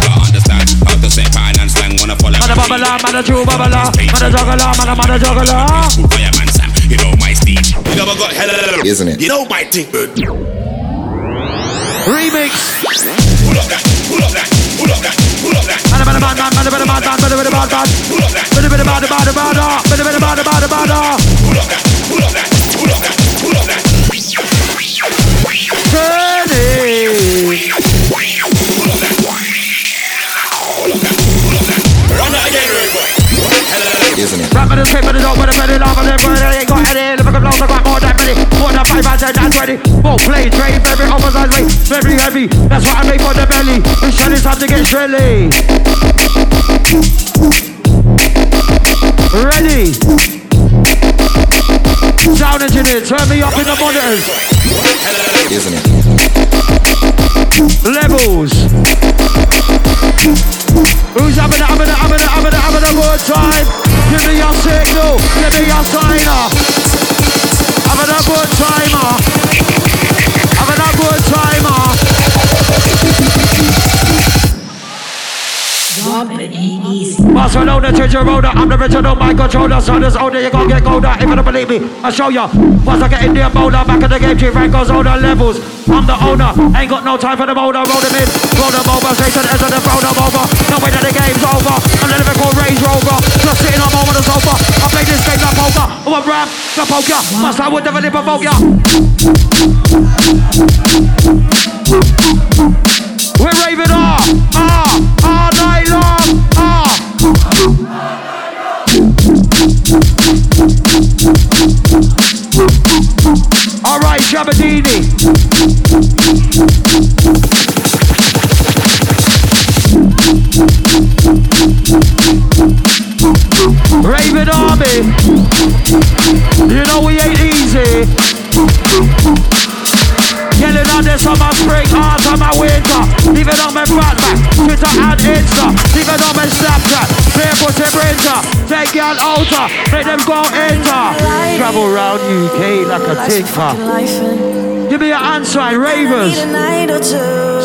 Speaker 10: Don't understand how to say fine and slang. Wanna follow
Speaker 1: Man a babbler, man a true babbler, man a juggler, man a man a juggler.
Speaker 10: Fireman Sam, you know my steed.
Speaker 2: You never got hell.
Speaker 12: Isn't it?
Speaker 2: You know my thing, bird.
Speaker 1: Remix.
Speaker 2: Pull up that, pull up that,
Speaker 1: Rap with the tape with the dog with belly, laugh with the bird, ain't got any. Look at blows, I got more than many. More than five, I said that's ready. More play, trade, very oversized weight, very heavy. That's what I make for the belly. It's shell is time to get shelly. Ready? Sound engineer, turn me up in the monitors.
Speaker 12: Isn't it?
Speaker 1: Levels. Who's having a, having a, having a, having a, having a good time? Give me your signal, give me your signer. Having a good timer. Having a good timer.
Speaker 13: Drop it easy.
Speaker 1: Barcelona, Ginger Roda, I'm the original mic controller. So this older, you gon' get colder. If you don't believe me, I'll show ya. Once I get in there, bowler, back in the game, G Frank goes all the levels. I'm the owner, ain't got no time for the motor. Roll them in, roll them over, straight to the edge of the throw them over. No way that the game's over. I'm the lyrical Range Rover, just sitting on over the sofa. I play this game like poker, oh, I'm a rap, the poker. My style would never provoke ya. We're raving ah, ah, all night long. All right, Shabadini. Raven Army. You know we ain't easy. Yelling on the summer, spring, autumn, Insta. Even on my Snapchat, barefoot and printer. Take y'all outer, make them go enter. Travel round UK like a tinker. Give me an answer, Ravers.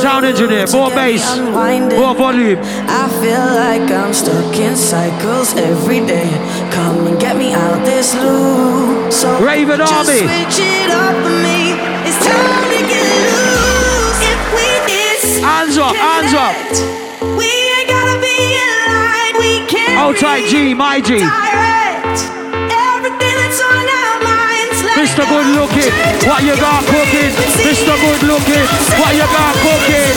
Speaker 1: Sound engineer, more bass, more volume.
Speaker 14: I feel like I'm stuck in cycles every day. Come and get me out this loop. So
Speaker 1: Raven Army.
Speaker 14: switch it up for me. It's time to get loose. If we
Speaker 1: Hands up, hands up.
Speaker 14: We can
Speaker 1: Hold tight, G, my G.
Speaker 14: redirect everything that's on our minds. Let
Speaker 1: Mr.
Speaker 14: it
Speaker 1: Good
Speaker 14: go.
Speaker 1: Looking, what you got cooking? Mr. Good Looking, what you got cooking?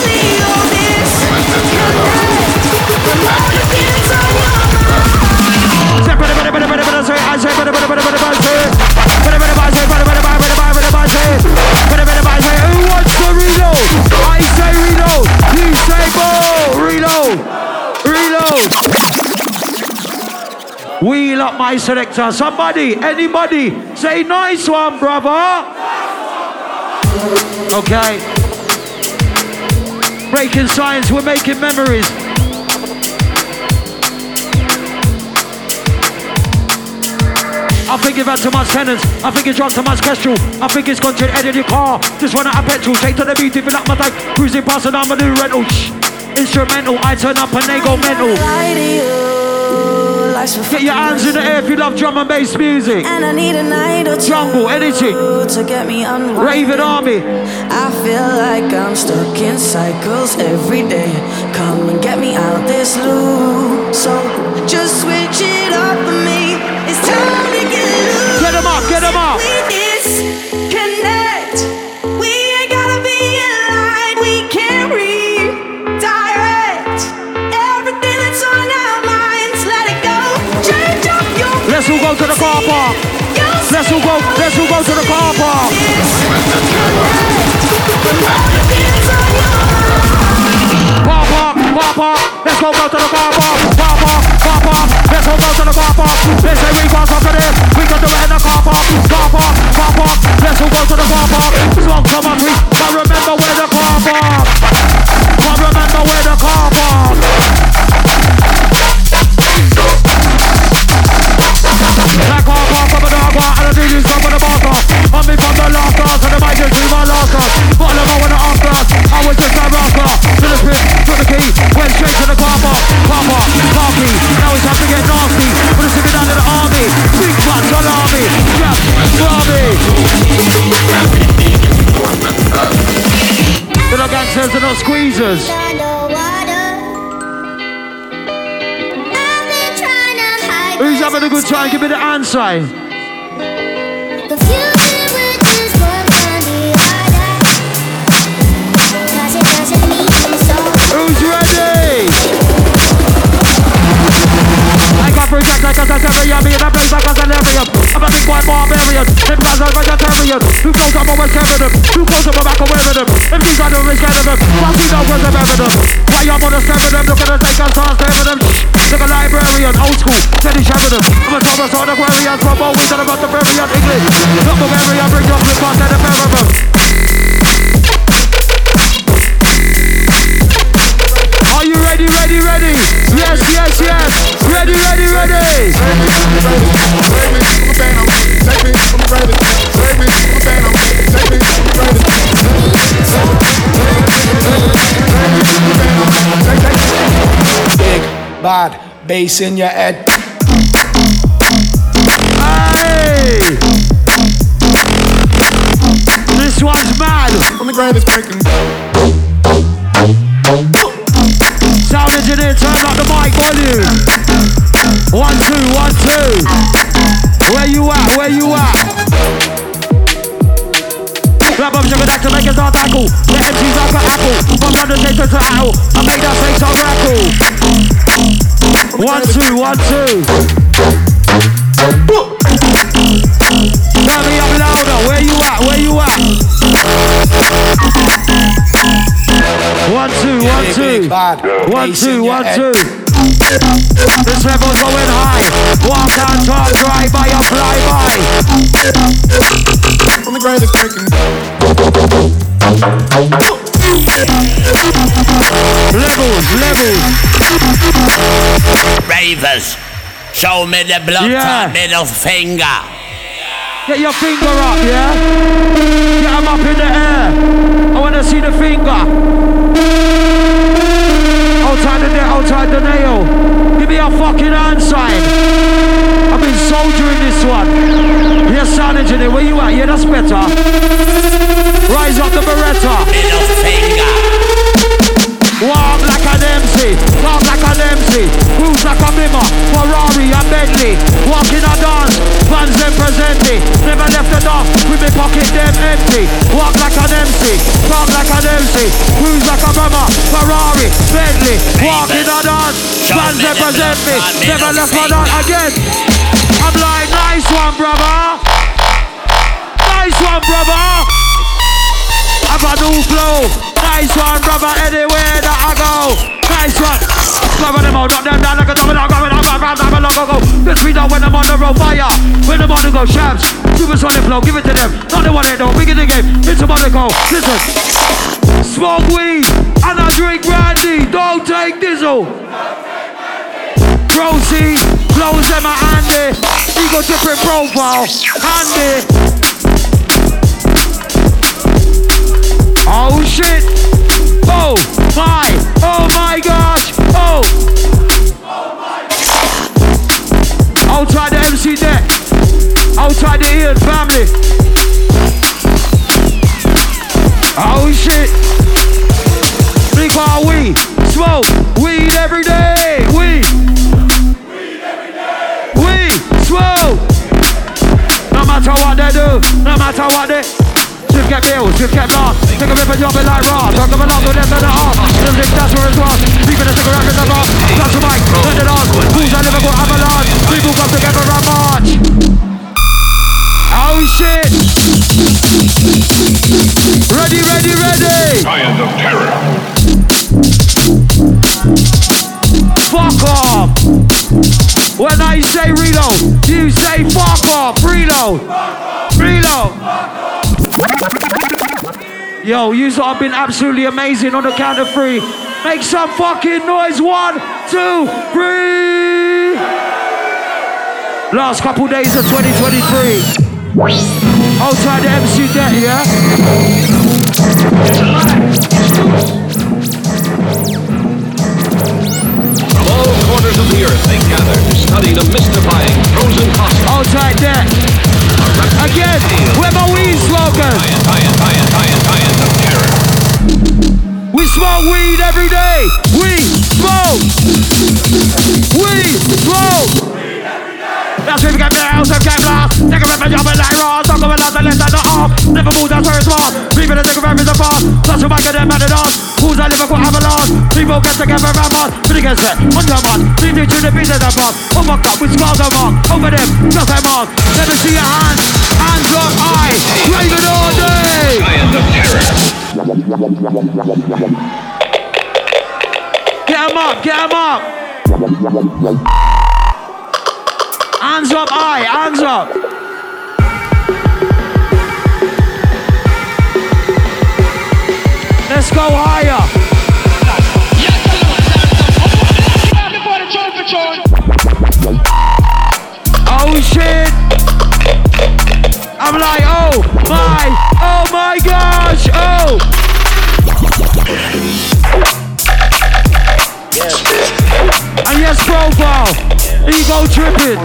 Speaker 1: Who wants to reload? I say reload. You say go. Reload. Reload. Wheel up my selector. Somebody, anybody, say nice one, brother. Okay. Breakin Science, we're making memories. I think you've had too much Tennent's. I think you drunk too much kestrel. I think it's gone to the head of your car. Just run out of petrol. Straight to the beat, if you like my tank. Cruising past and I'm a new rental. Shh. Instrumental, I turn up and they go mental. Get your hands in the air if you love drum and bass music.
Speaker 14: And I need a night or two
Speaker 1: Jungle, anything.
Speaker 14: to get me.
Speaker 1: Raven Army.
Speaker 14: I feel like I'm stuck in cycles every day. Come and get me out this loop. So just switch it up
Speaker 1: Let's all go to the car park. Let's all go. Let's all go to the car park. Car park, car park. Let's go go to the car park. Car park, car park. Let's all go to the car park. Let's say we got something there. We can do it in the car park. Car park, car park. Let's all go to the car park. Smoke some of we. Squeezers. Who's having a good time? Give me the sign. Who's ready? I got free and I blaze like big boy barbarian, them guys are vegetarian. Who goes up and scared of them? Who goes up and back away with them? Them things I don't really scared of them. Fuck you know what's the matter? Why you wanna stare at them? Look at the take and start staring them. Like a librarian, old school, steady sharing. I'm a Thomas on Aquarian, from always on about the Bavarian English. Not Bavarian, bring your flip on to the pair of them. Ready, ready, ready? Yes, yes, yes. Ready, ready, ready.
Speaker 15: Big
Speaker 11: Bad bass in your head.
Speaker 1: Hey! This one's mad.
Speaker 11: On the ground is breaking.
Speaker 1: Apple. I made that face so rackle. One, two, one, two. Turn me up louder. Where you at? Where you at? One, two, one, two. One, two, one, two. This level's going high. Walk and talk, drive by or fly by.
Speaker 2: Show me the blood
Speaker 1: Yeah.
Speaker 2: middle finger.
Speaker 1: Get your finger up, yeah? Get 'em up in the air. I wanna see the finger. Outside the nail, outside the nail. Give me a fucking hand sign. I've been soldiering this one. Yes, sound engineer, where you at? Yeah, that's better. Rise up the Beretta.
Speaker 2: Middle finger.
Speaker 1: Walk like an MC, talk like an MC, cruise like a Bimmer, Ferrari and Bentley, walk in a dance, fans them present me, never left the door, with me pocket them empty, walk like an MC, talk like an MC, cruise like a Bimmer, Ferrari, Bentley, walk in a dance, fans them present me, never left my door again. I'm like, nice one, brother. Nice one, brother. I've a new flow. Nice one, brother, anywhere that I go. Nice one. Cover them out, knock them down like a domino. Go, go, go, go, go, go, go, go. Just read out when I'm on the road fire. When I'm on the go, shabs. Supersonic flow, give it to them. Not the one they don't. Big in the game. It's a Monaco. Listen. Smoke weed and I drink brandy. Don't take diesel. Proceed, close them a handy. Ego different profile, handy. Oh shit! Oh my! Oh my gosh! Oh! Oh my Outside the MC deck, outside the Ian family. Oh shit! Big bar weed, smoke weed every day. Weed. Weed, smoke. No matter what they do, no matter what they. Swift get bills, swift get lost. Take a rip and drop it like raw. Talk of a lot to them to the heart. The lick that's where it's lost. People that stick in the bar. Touch the mic, turn it on. Fools are Liverpool avalanche. People come together and march. Oh shit! Ready, ready, ready!
Speaker 9: Giant of terror.
Speaker 1: Fuck off! When I say reload, you say fuck off! Reload! Reload! Yo, you have been absolutely amazing on the count of three. Make some fucking noise. One, two, three. Last couple days of 2023. Outside the MC debt, yeah?
Speaker 13: Corners of the earth they gather to study the mystifying frozen
Speaker 1: debt. Again, where my weed smoker? We smoke weed every day. We smoke. We smoke. That's if we get down, some get lost. Take a rip and jump oh, it like raw. Talk about the left and the off. Never move, that's where it's lost. People that take a rip is a boss. Touch a mic and them at it on. Who's a Liverpool avalanche? People get together and boss. Pretty get set on your mark. Lead you to the beat of the boss. Oh my god, we scars them on. Over them, just like mark. Let me see your hands. Hands up high. Raving all day.
Speaker 13: Giant of terror.
Speaker 1: Get 'em up, get 'em up. Hands up high, hands up. Let's go higher. Oh shit. I'm like, oh my, oh my gosh, oh. And yes, profile. Ego Trippin.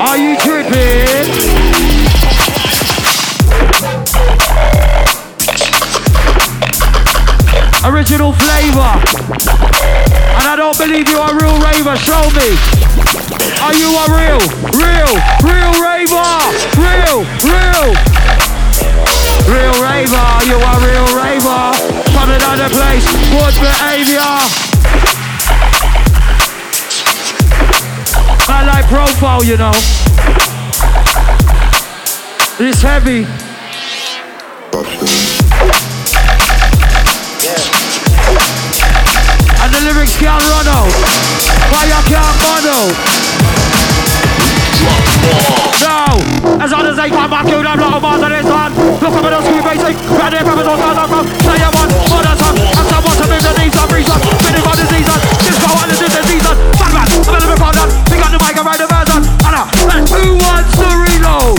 Speaker 1: Are you tripping? Original flavor. And I don't believe you are a real raver. Show me. Are you a real, real, real raver? Real, real. Real raver, you a real raver. Coming out the place, good behavior. I like profile, you know. It's heavy. And the lyrics can't run out. Why you can't mono? No, as long as they come back, you them little bars of this one. Look up at the screen, basic. There, brothers on thousand from. Say you want, for the sun. And someone to move the knees reach up. Finish for the Pick up the version. And, uh, who wants to reload?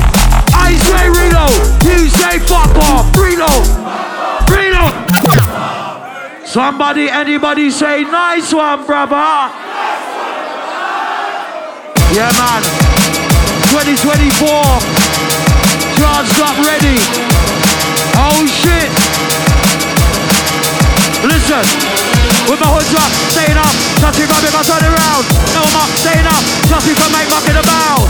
Speaker 1: I say reload. You say fuck off. Reload. Reload. Somebody, anybody say nice one, brother. Yeah, man. 2024. Charge stop ready. Oh shit. Listen. With my hoods up, staying up. If I make I turn around. No, I'm up, staying up. If I make muck in the bow.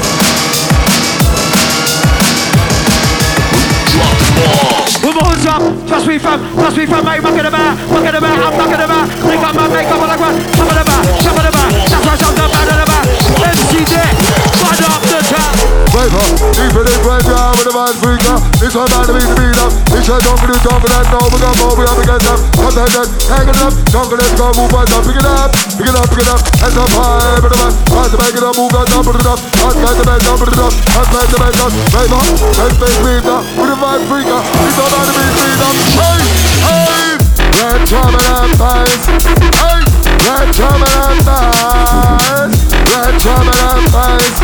Speaker 1: With my hoods up, trust me fam, trust me fam, mate, muck in the bar, muck in the I'm mucking the bar. Make up my makeup on the ground, top of the bar, top of the bar. That's why I'm the of the bar. MC Dick, fun up the top.
Speaker 15: Raver, deep in the with a man freaker. This one man to be the beat up. This one don't get it for that. No, we got more, we to get them. Cut that, hang it up. Don't it, go move on up. Pick it up, pick it up, pick it up. Hands up high, but the man. Try to make it up, move on up, put it up. Hot make up, put it up. Hot to make up. Let's make beat up. With a man freaker. This one man to be beat up. Hey, hey. Red drum and bass. Hey, red drum and bass. Red drum and bass.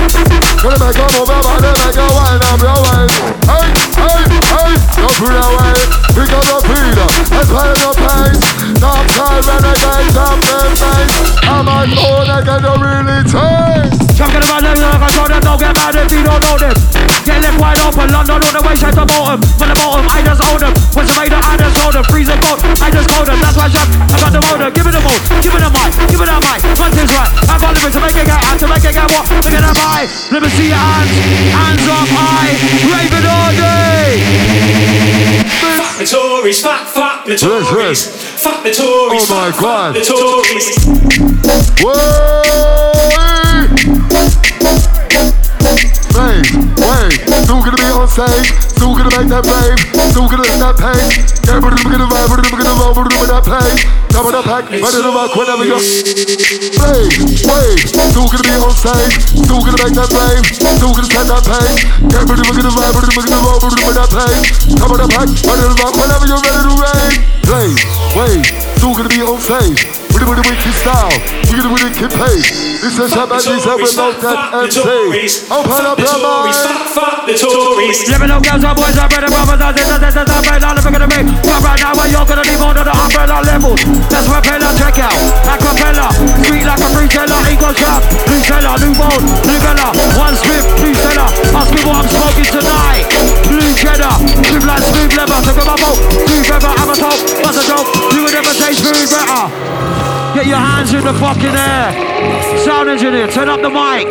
Speaker 15: Gonna make move, gonna make a wind up your way. Hey, hey, hey, don't put away. Pick up the Peter and play the pace. Top time renegade, jump and bass. I'm on phone, I can really take.
Speaker 1: Talking about them like I told them, don't get mad if you don't know them. Get left wide open, London on the way, straight to bottom. From the bottom, I just own them. When you made it, I just hold them. Freeze and cold, I just hold them. That's why I shot, I got the motor. Give it a move, give it a mic, give it a mic. Once it's right, I got limits to make it get out, to make it get what? Look at that high. Let me see your hands, hands up high. Raven all day.
Speaker 16: Fuck the Tories, fuck, fuck the Tories. Fuck the Tories,
Speaker 15: Oh my
Speaker 16: fuck,
Speaker 15: God.
Speaker 16: fuck the Tories.
Speaker 15: Wait, wait, still gonna be on stage, still gonna make that wave, still gonna make that pace. Yeah, but I'm gonna vibe, I'm gonna roll, I'm gonna play. Top of the pack, ready to rock whenever you're. Wait, wait, still gonna be on stage, still gonna make that wave, still gonna set that pace. Yeah, but I'm gonna vibe, I'm gonna roll, I'm gonna play. Top of the pack, ready to rock whenever you're ready to rave. Play, wait, still gonna be on stage. With the, with the wicked style, with the wicked pace. This is Shabba D, this is every note that MC. Open up your mind.
Speaker 16: Fuck the Tories.
Speaker 1: Let me know girls and boys and brothers, brothers and sisters, sisters and friends, all of them gonna make. Come right now, where you're gonna leave under the umbrella level. That's propeller, check out. Acapella, sweet like a free teller, ego shop. New seller, new mode, new fella. One swift, new seller. Ask me what I'm smoking tonight. Blue cheddar, smooth like smooth leather. Took my boat, smooth feather, have a talk. What's a joke? You would never taste food better. Get your hands in the fucking air. Sound engineer, turn up the mic.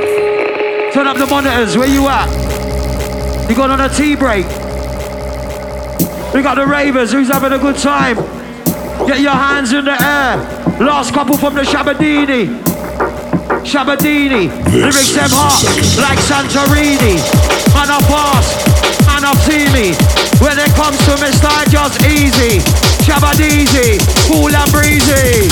Speaker 1: Turn up the monitors. Where you at? You got on a tea break. We got the ravers. Who's having a good time? Get your hands in the air. Last couple from the Shabadini. Shabadini. Lyrics them hot like Santorini. Man up fast, man up see me. When it comes to me, style just easy. Shabadizi, cool and breezy.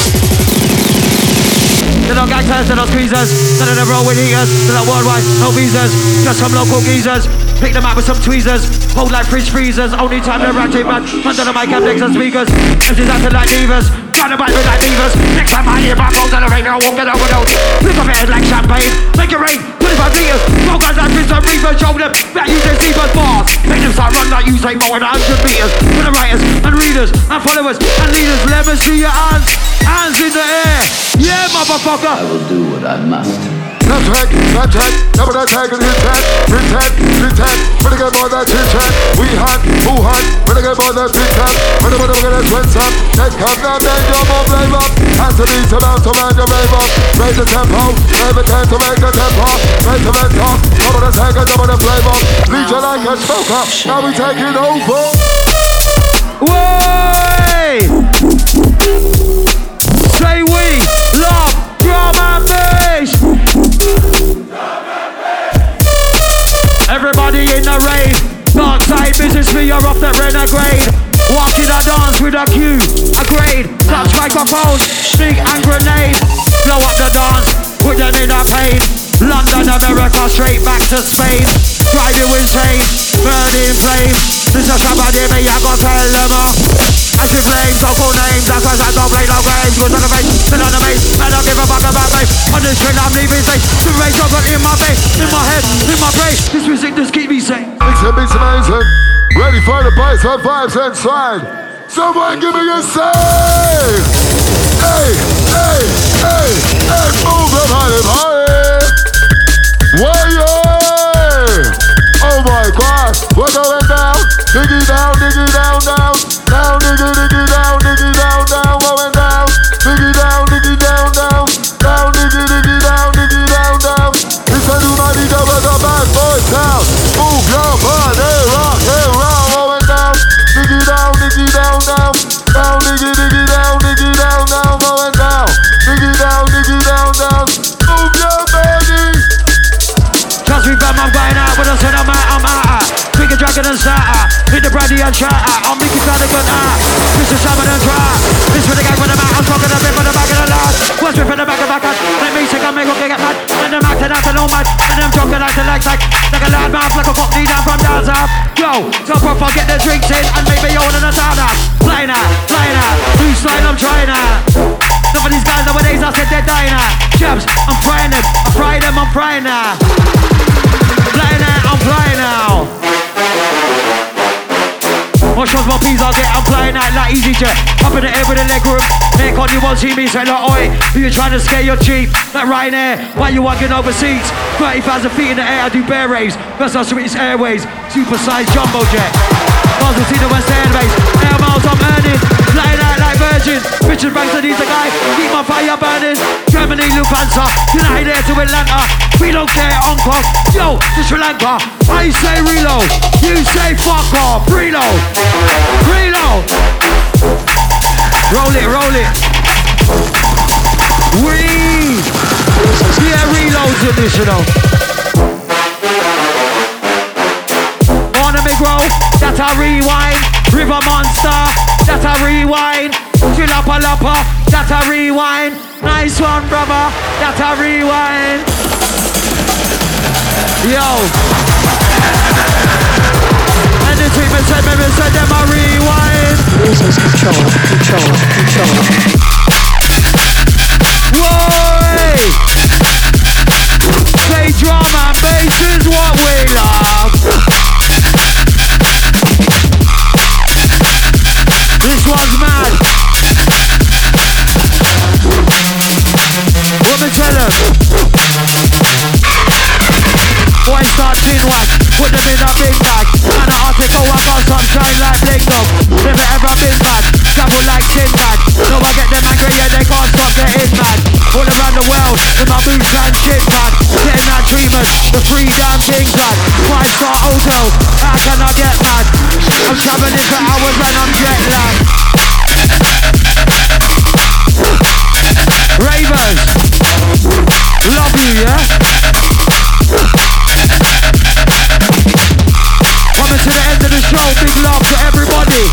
Speaker 1: They're not gangsters, they're not squeezers. None of them roll with heaters. They're not worldwide, no visas. Just some local geezers. Pick them up with some tweezers. Hold like fridge freezers. Only time they're ratchet man. Under the mic and decks and speakers. MCs acting like divas. Run about with like beavers. Next time I hear my on the rain, I won't get overdose. Look of it like champagne. Make it rain, 25 meters. Smoke guys like Prince and Reaper, show them that you just deep as bars. Make them start run like you say more than 100 meters. For the writers and readers and followers and leaders, let me see your hands. Hands in the air. Yeah, motherfucker.
Speaker 17: I will do what I must.
Speaker 15: Attack, attack, double attack and hit that, hit that, hit that. Wanna get more than chit chat? We hot, who hot? Wanna get more than fit tap? Wanna wanna wanna sweat up? Let's come down, then jump up, blame up. Hands to these about to man the rave up. Raise the tempo, never tend to make the tempo. Raise the vent up, double the second, double the up. Lead you like a smoker, now we taking over.
Speaker 1: Way! Say we love drum and. Everybody in the rave. Dark side business, me are off that renegade. Walking a dance with a cue, a grade. Touch microphone, stick and grenade. Blow up the dance, put them in a pain. London, America, straight back to Spain. Drive you insane, burning flame. This is somebody me, I gotta tell them all. Anti flames, don't call names, that's why I don't play no games. Go to the face, sit on the base, man, don't give a fuck about me. On this train, I'm leaving safe. The race over in my face, in my head, in my brain. This music just keep me safe.
Speaker 15: Mix it, mix amazing. Ready for the bass and vibes inside. Someone give me a say. Hey, hey, hey, hey, move the body, body. Way, Oh my God, we're going down. Diggy down, diggy down. Down,
Speaker 1: out with I'm out, I'm out. Bigger dragon and starter. Hit the brandy and shatter. I'm Mickey and out. This is Simon and Try. This for the gang with. I'm talking a bit for the back of the last. What's with the back of the back? Let me take a make okay, get mad. And them acting out the no mad. And them like the legs like. Like a loud mouth, like a cockney down from down south. Yo, so proper, get the drinks in and make me own in a sauna. Flying out, flying out. Who's slide, I'm trying out. Some of these guys nowadays, I said they're dying out. Jabs, I'm frying them. I fry them, I'm frying out, I'm flying now. What shots my peas I'll get, I'm flying out like easyJet. Up in the air with a leg room. Make on you won't see me, say like, oi, who you trying to scare your chief? Like Ryanair, why you walking overseas? 30,000 feet in the air, I do bear raves. First I switch airways, super sized jumbo jet. Miles to the West base. Air miles I'm earning, flying virgin. Richard Branson, he's the guy, keep my fire burning. Germany, Lufthansa, United Air to Atlanta. We care, Hong Kong, yo, to Sri Lanka. I say reload, you say fuck off, reload, reload. Roll it, roll it. We, yeah, reloads this, you know. On a that's a rewind. River Monster, that's a rewind. Chilapa Lapa, that's a rewind. Nice one, brother, that's a rewind. Yo. And the treatment said, maybe said them a rewind.
Speaker 4: Loses control, control, control.
Speaker 1: Whoa! Say drum and bass is what we love. This one's mad. What me whack, put them in a big bag. And I ask me go I got some shine like. Never ever been travel like tin I get them angry, yeah they can't stop getting mad. All around the world, and. Getting that the free damn. Five star hotels, how can I get mad? I'm traveling for hours and I'm jet lagged. Ravers, love you, yeah? Coming to the end of the show, big love to everybody.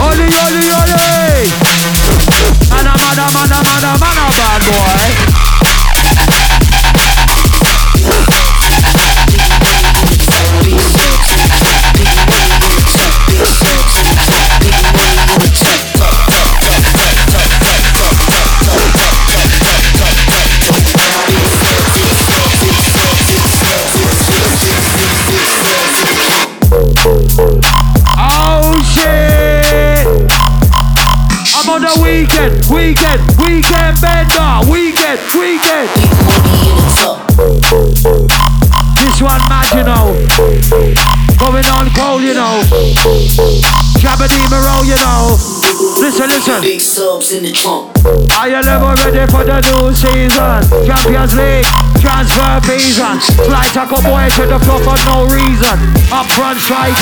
Speaker 1: Oli, oli, oli! Bad boy. Weekend, weekend, weekend bender, weekend, weekend. This one mad, you know. Going on cold, you know. Shabba roll, you know. Listen, listen.
Speaker 17: Big subs in the trunk.
Speaker 1: Are you level ready for the new season? Champions League, transfer season. Fly tackle boy to the floor for no reason. Up front striker,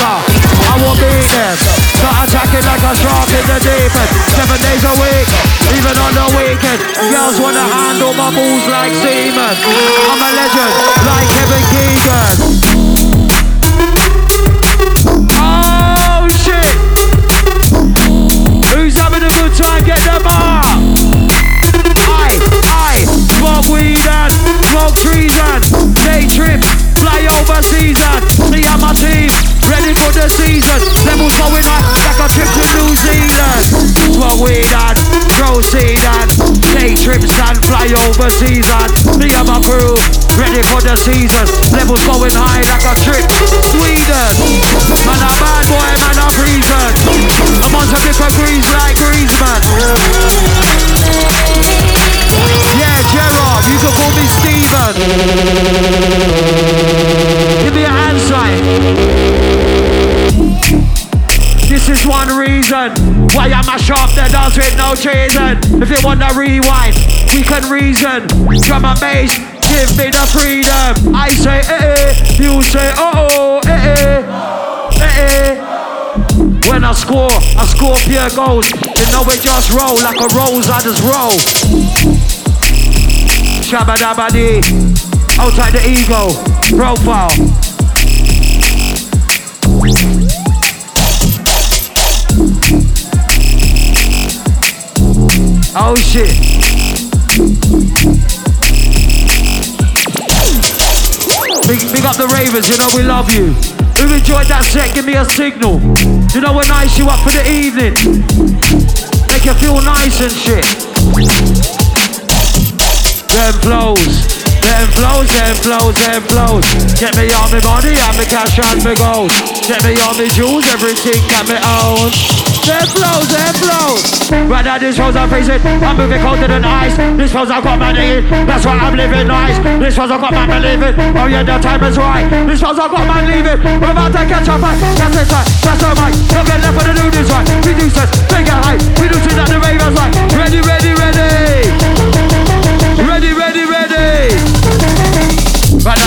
Speaker 1: I will be there. Start attacking like a shark in the deep end. Seven days a week, even on the weekend. Girls wanna handle my balls like semen. I'm a legend, like Kevin Keegan. Good? Get them up! I, I, smoke weed and smoke trees and day trip, fly over season. Me and my team, ready for the season. Levels going up like a trip to New Zealand. Smoke weed and proceed and day trips and fly over season. Me and my crew, ready for the season. Levels going high like a trip. Sweden, man a bad boy, man a freezing. I'm on some different grease like Griezmann. Yeah, Gerard, you can call me Steven. Give me a hand. This is one reason why I'm a sharp the dance with no treason. If you want to rewind, we can reason. Drum and bass, give me the freedom. I say eh eh, you say oh oh eh eh, eh eh. When I score, I score pure goals. You know it just roll like a rose, I just roll. Shabba dabba dee. Outside the ego. Profile. Oh shit. Big, big up the Ravens, you know we love you. Who enjoyed that set, give me a signal. You know we're nice you up for the evening. Make you feel nice and shit. Them flows. Them flows, them flows, them flows. Get me on me money and me cash and me gold. Get me on me jewels, everything got me own. Them flows, them flows. Right now this flows I'm facing. I'm moving colder than ice. This flows I've got money in. That's why I'm living nice. This flows I've got man believing. Oh yeah, the time is right. This flows I've got man leaving. We're about to catch up. Right? That's it, right? That's all right. Don't get left for the do this right. We do this. It high. We do this at the ravers. Ready, ready, ready. Ready,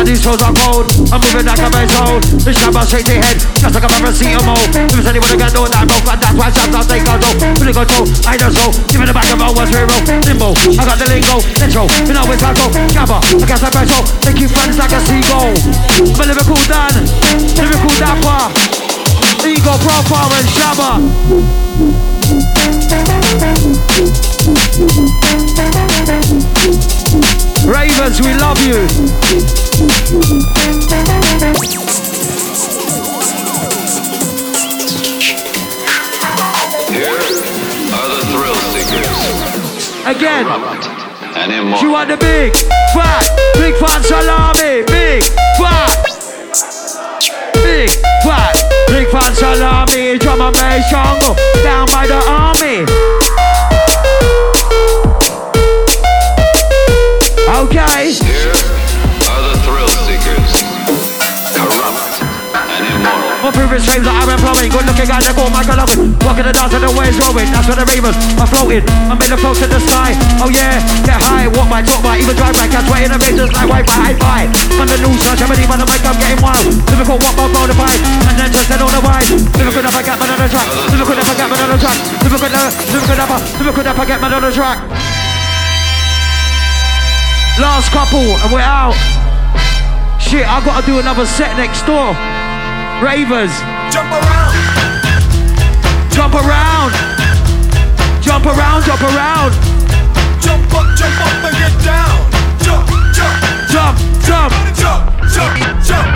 Speaker 1: now these shows are cold. I'm moving like a man's. This shabba straight to head, just like a paracetamol. If it's anyone got no that broke, and that's why shots I take control. Really control, I don't know. Give it the back of my one's real. Limbo, I got the lingo, intro. You know it's go. Shabba, I got the petrol. They keep friends like a seagull. I'm a lyrical Dan, lyrical dapper. Ego profile and shabba. Ravens, we love you.
Speaker 13: Here are the thrill seekers.
Speaker 1: Again.
Speaker 13: And
Speaker 1: You want the big, fat, big fan salami, big, fat, big, fat, salami, drum and bass jungle, down by the army. Okay. My previous frames I've been flowing Good looking guy, they call Michael Owen Walking the dance and the waves rolling That's where the ravens are floating. I'm in the float to the sky. Oh yeah, get high, walk my talk by Even drive by, catch way in the razors like Wi-Fi, high five. On the news, I'm on the mic, I'm getting wild. Lyrical, walk by, blow the And then just head on the ride Lyrical, never get man on the track Lyrical, never get man on the track Lyrical, lyrical, lyrical, never get man on the track. Last couple, and we're out. Shit, I gotta do another set next door Ravers. Jump around. Jump around. Jump around, jump around. Jump up, jump up and get down. Jump, jump. Jump, jump. Jump, jump, jump.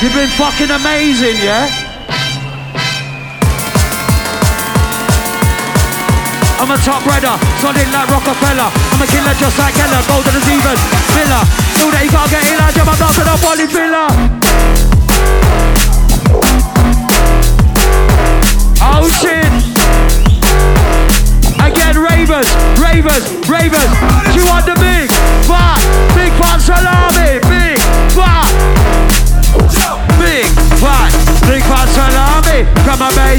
Speaker 1: You've been fucking amazing, yeah? I'm a top redder, solid like Rockefeller. I'm a killer just like Keller, golden as even. Miller, know that you can't get in, I jump up to the body filler. Oh! Listen, ravers, ravers, ravers. Want the big fat, big fat salami, big fat, big fat, big fat salami Bay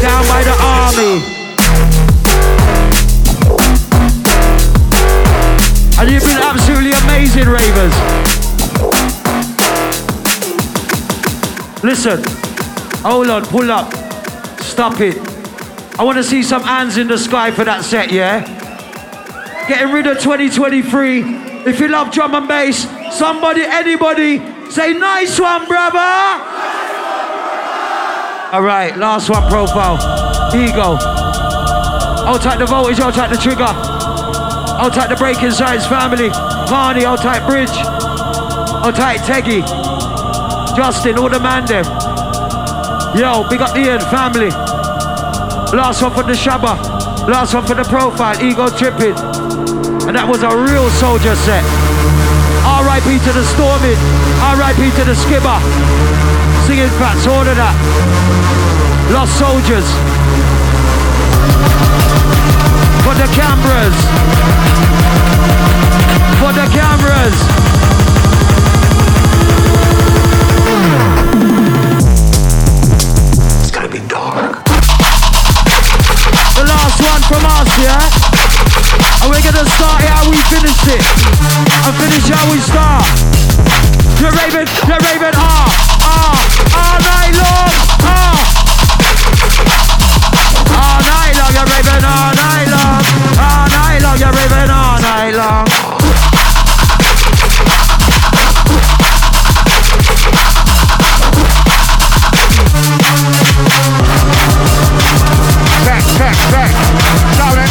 Speaker 1: down by the army. And you've been absolutely amazing, ravers. Listen, hold on, pull up, stop it. I want to see some hands in the sky for that set, yeah? Getting rid of 2023. If you love drum and bass, somebody, anybody, say nice one, brother. All right, last one profile. Ego. I'll take the voltage, I'll take the trigger. I'll take the Breakin Science family. Barney, I'll take bridge. I'll take Teggy. Justin, all the man them. Yo, big up the Ian family. Last one for the Shabba. Last one for the profile. Ego Trippin. And that was a real soldier set. R.I.P. to the Stormin. R.I.P. to the Skipper. Singing fats, all of that. Lost soldiers. For the cameras. For the cameras.
Speaker 7: It's gotta be dark.
Speaker 1: The last one from us, yeah? And we're gonna start how we finished it. And finish how we start. You're raving, you're raving, ah, ah, all night long, ah. All night long, you're raving all night long. All night long, you're raving all night long.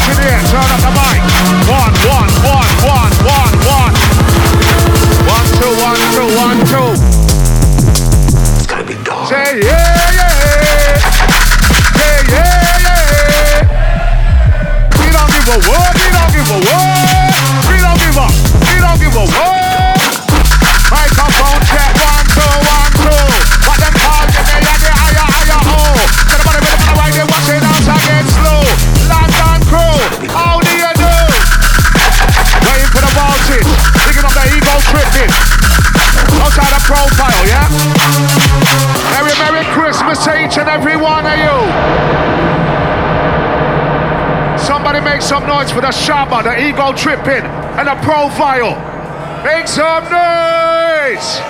Speaker 17: Sound engineer, turn up the mic. One, one, one, one, one, one. One, two, one, two, one, two.
Speaker 7: It's gotta be dark.
Speaker 17: Say yeah, yeah. Say yeah, yeah. We don't give a what, we don't give a what. Some noise for the Shabba, the Ego Trippin, and the profile. Make some noise!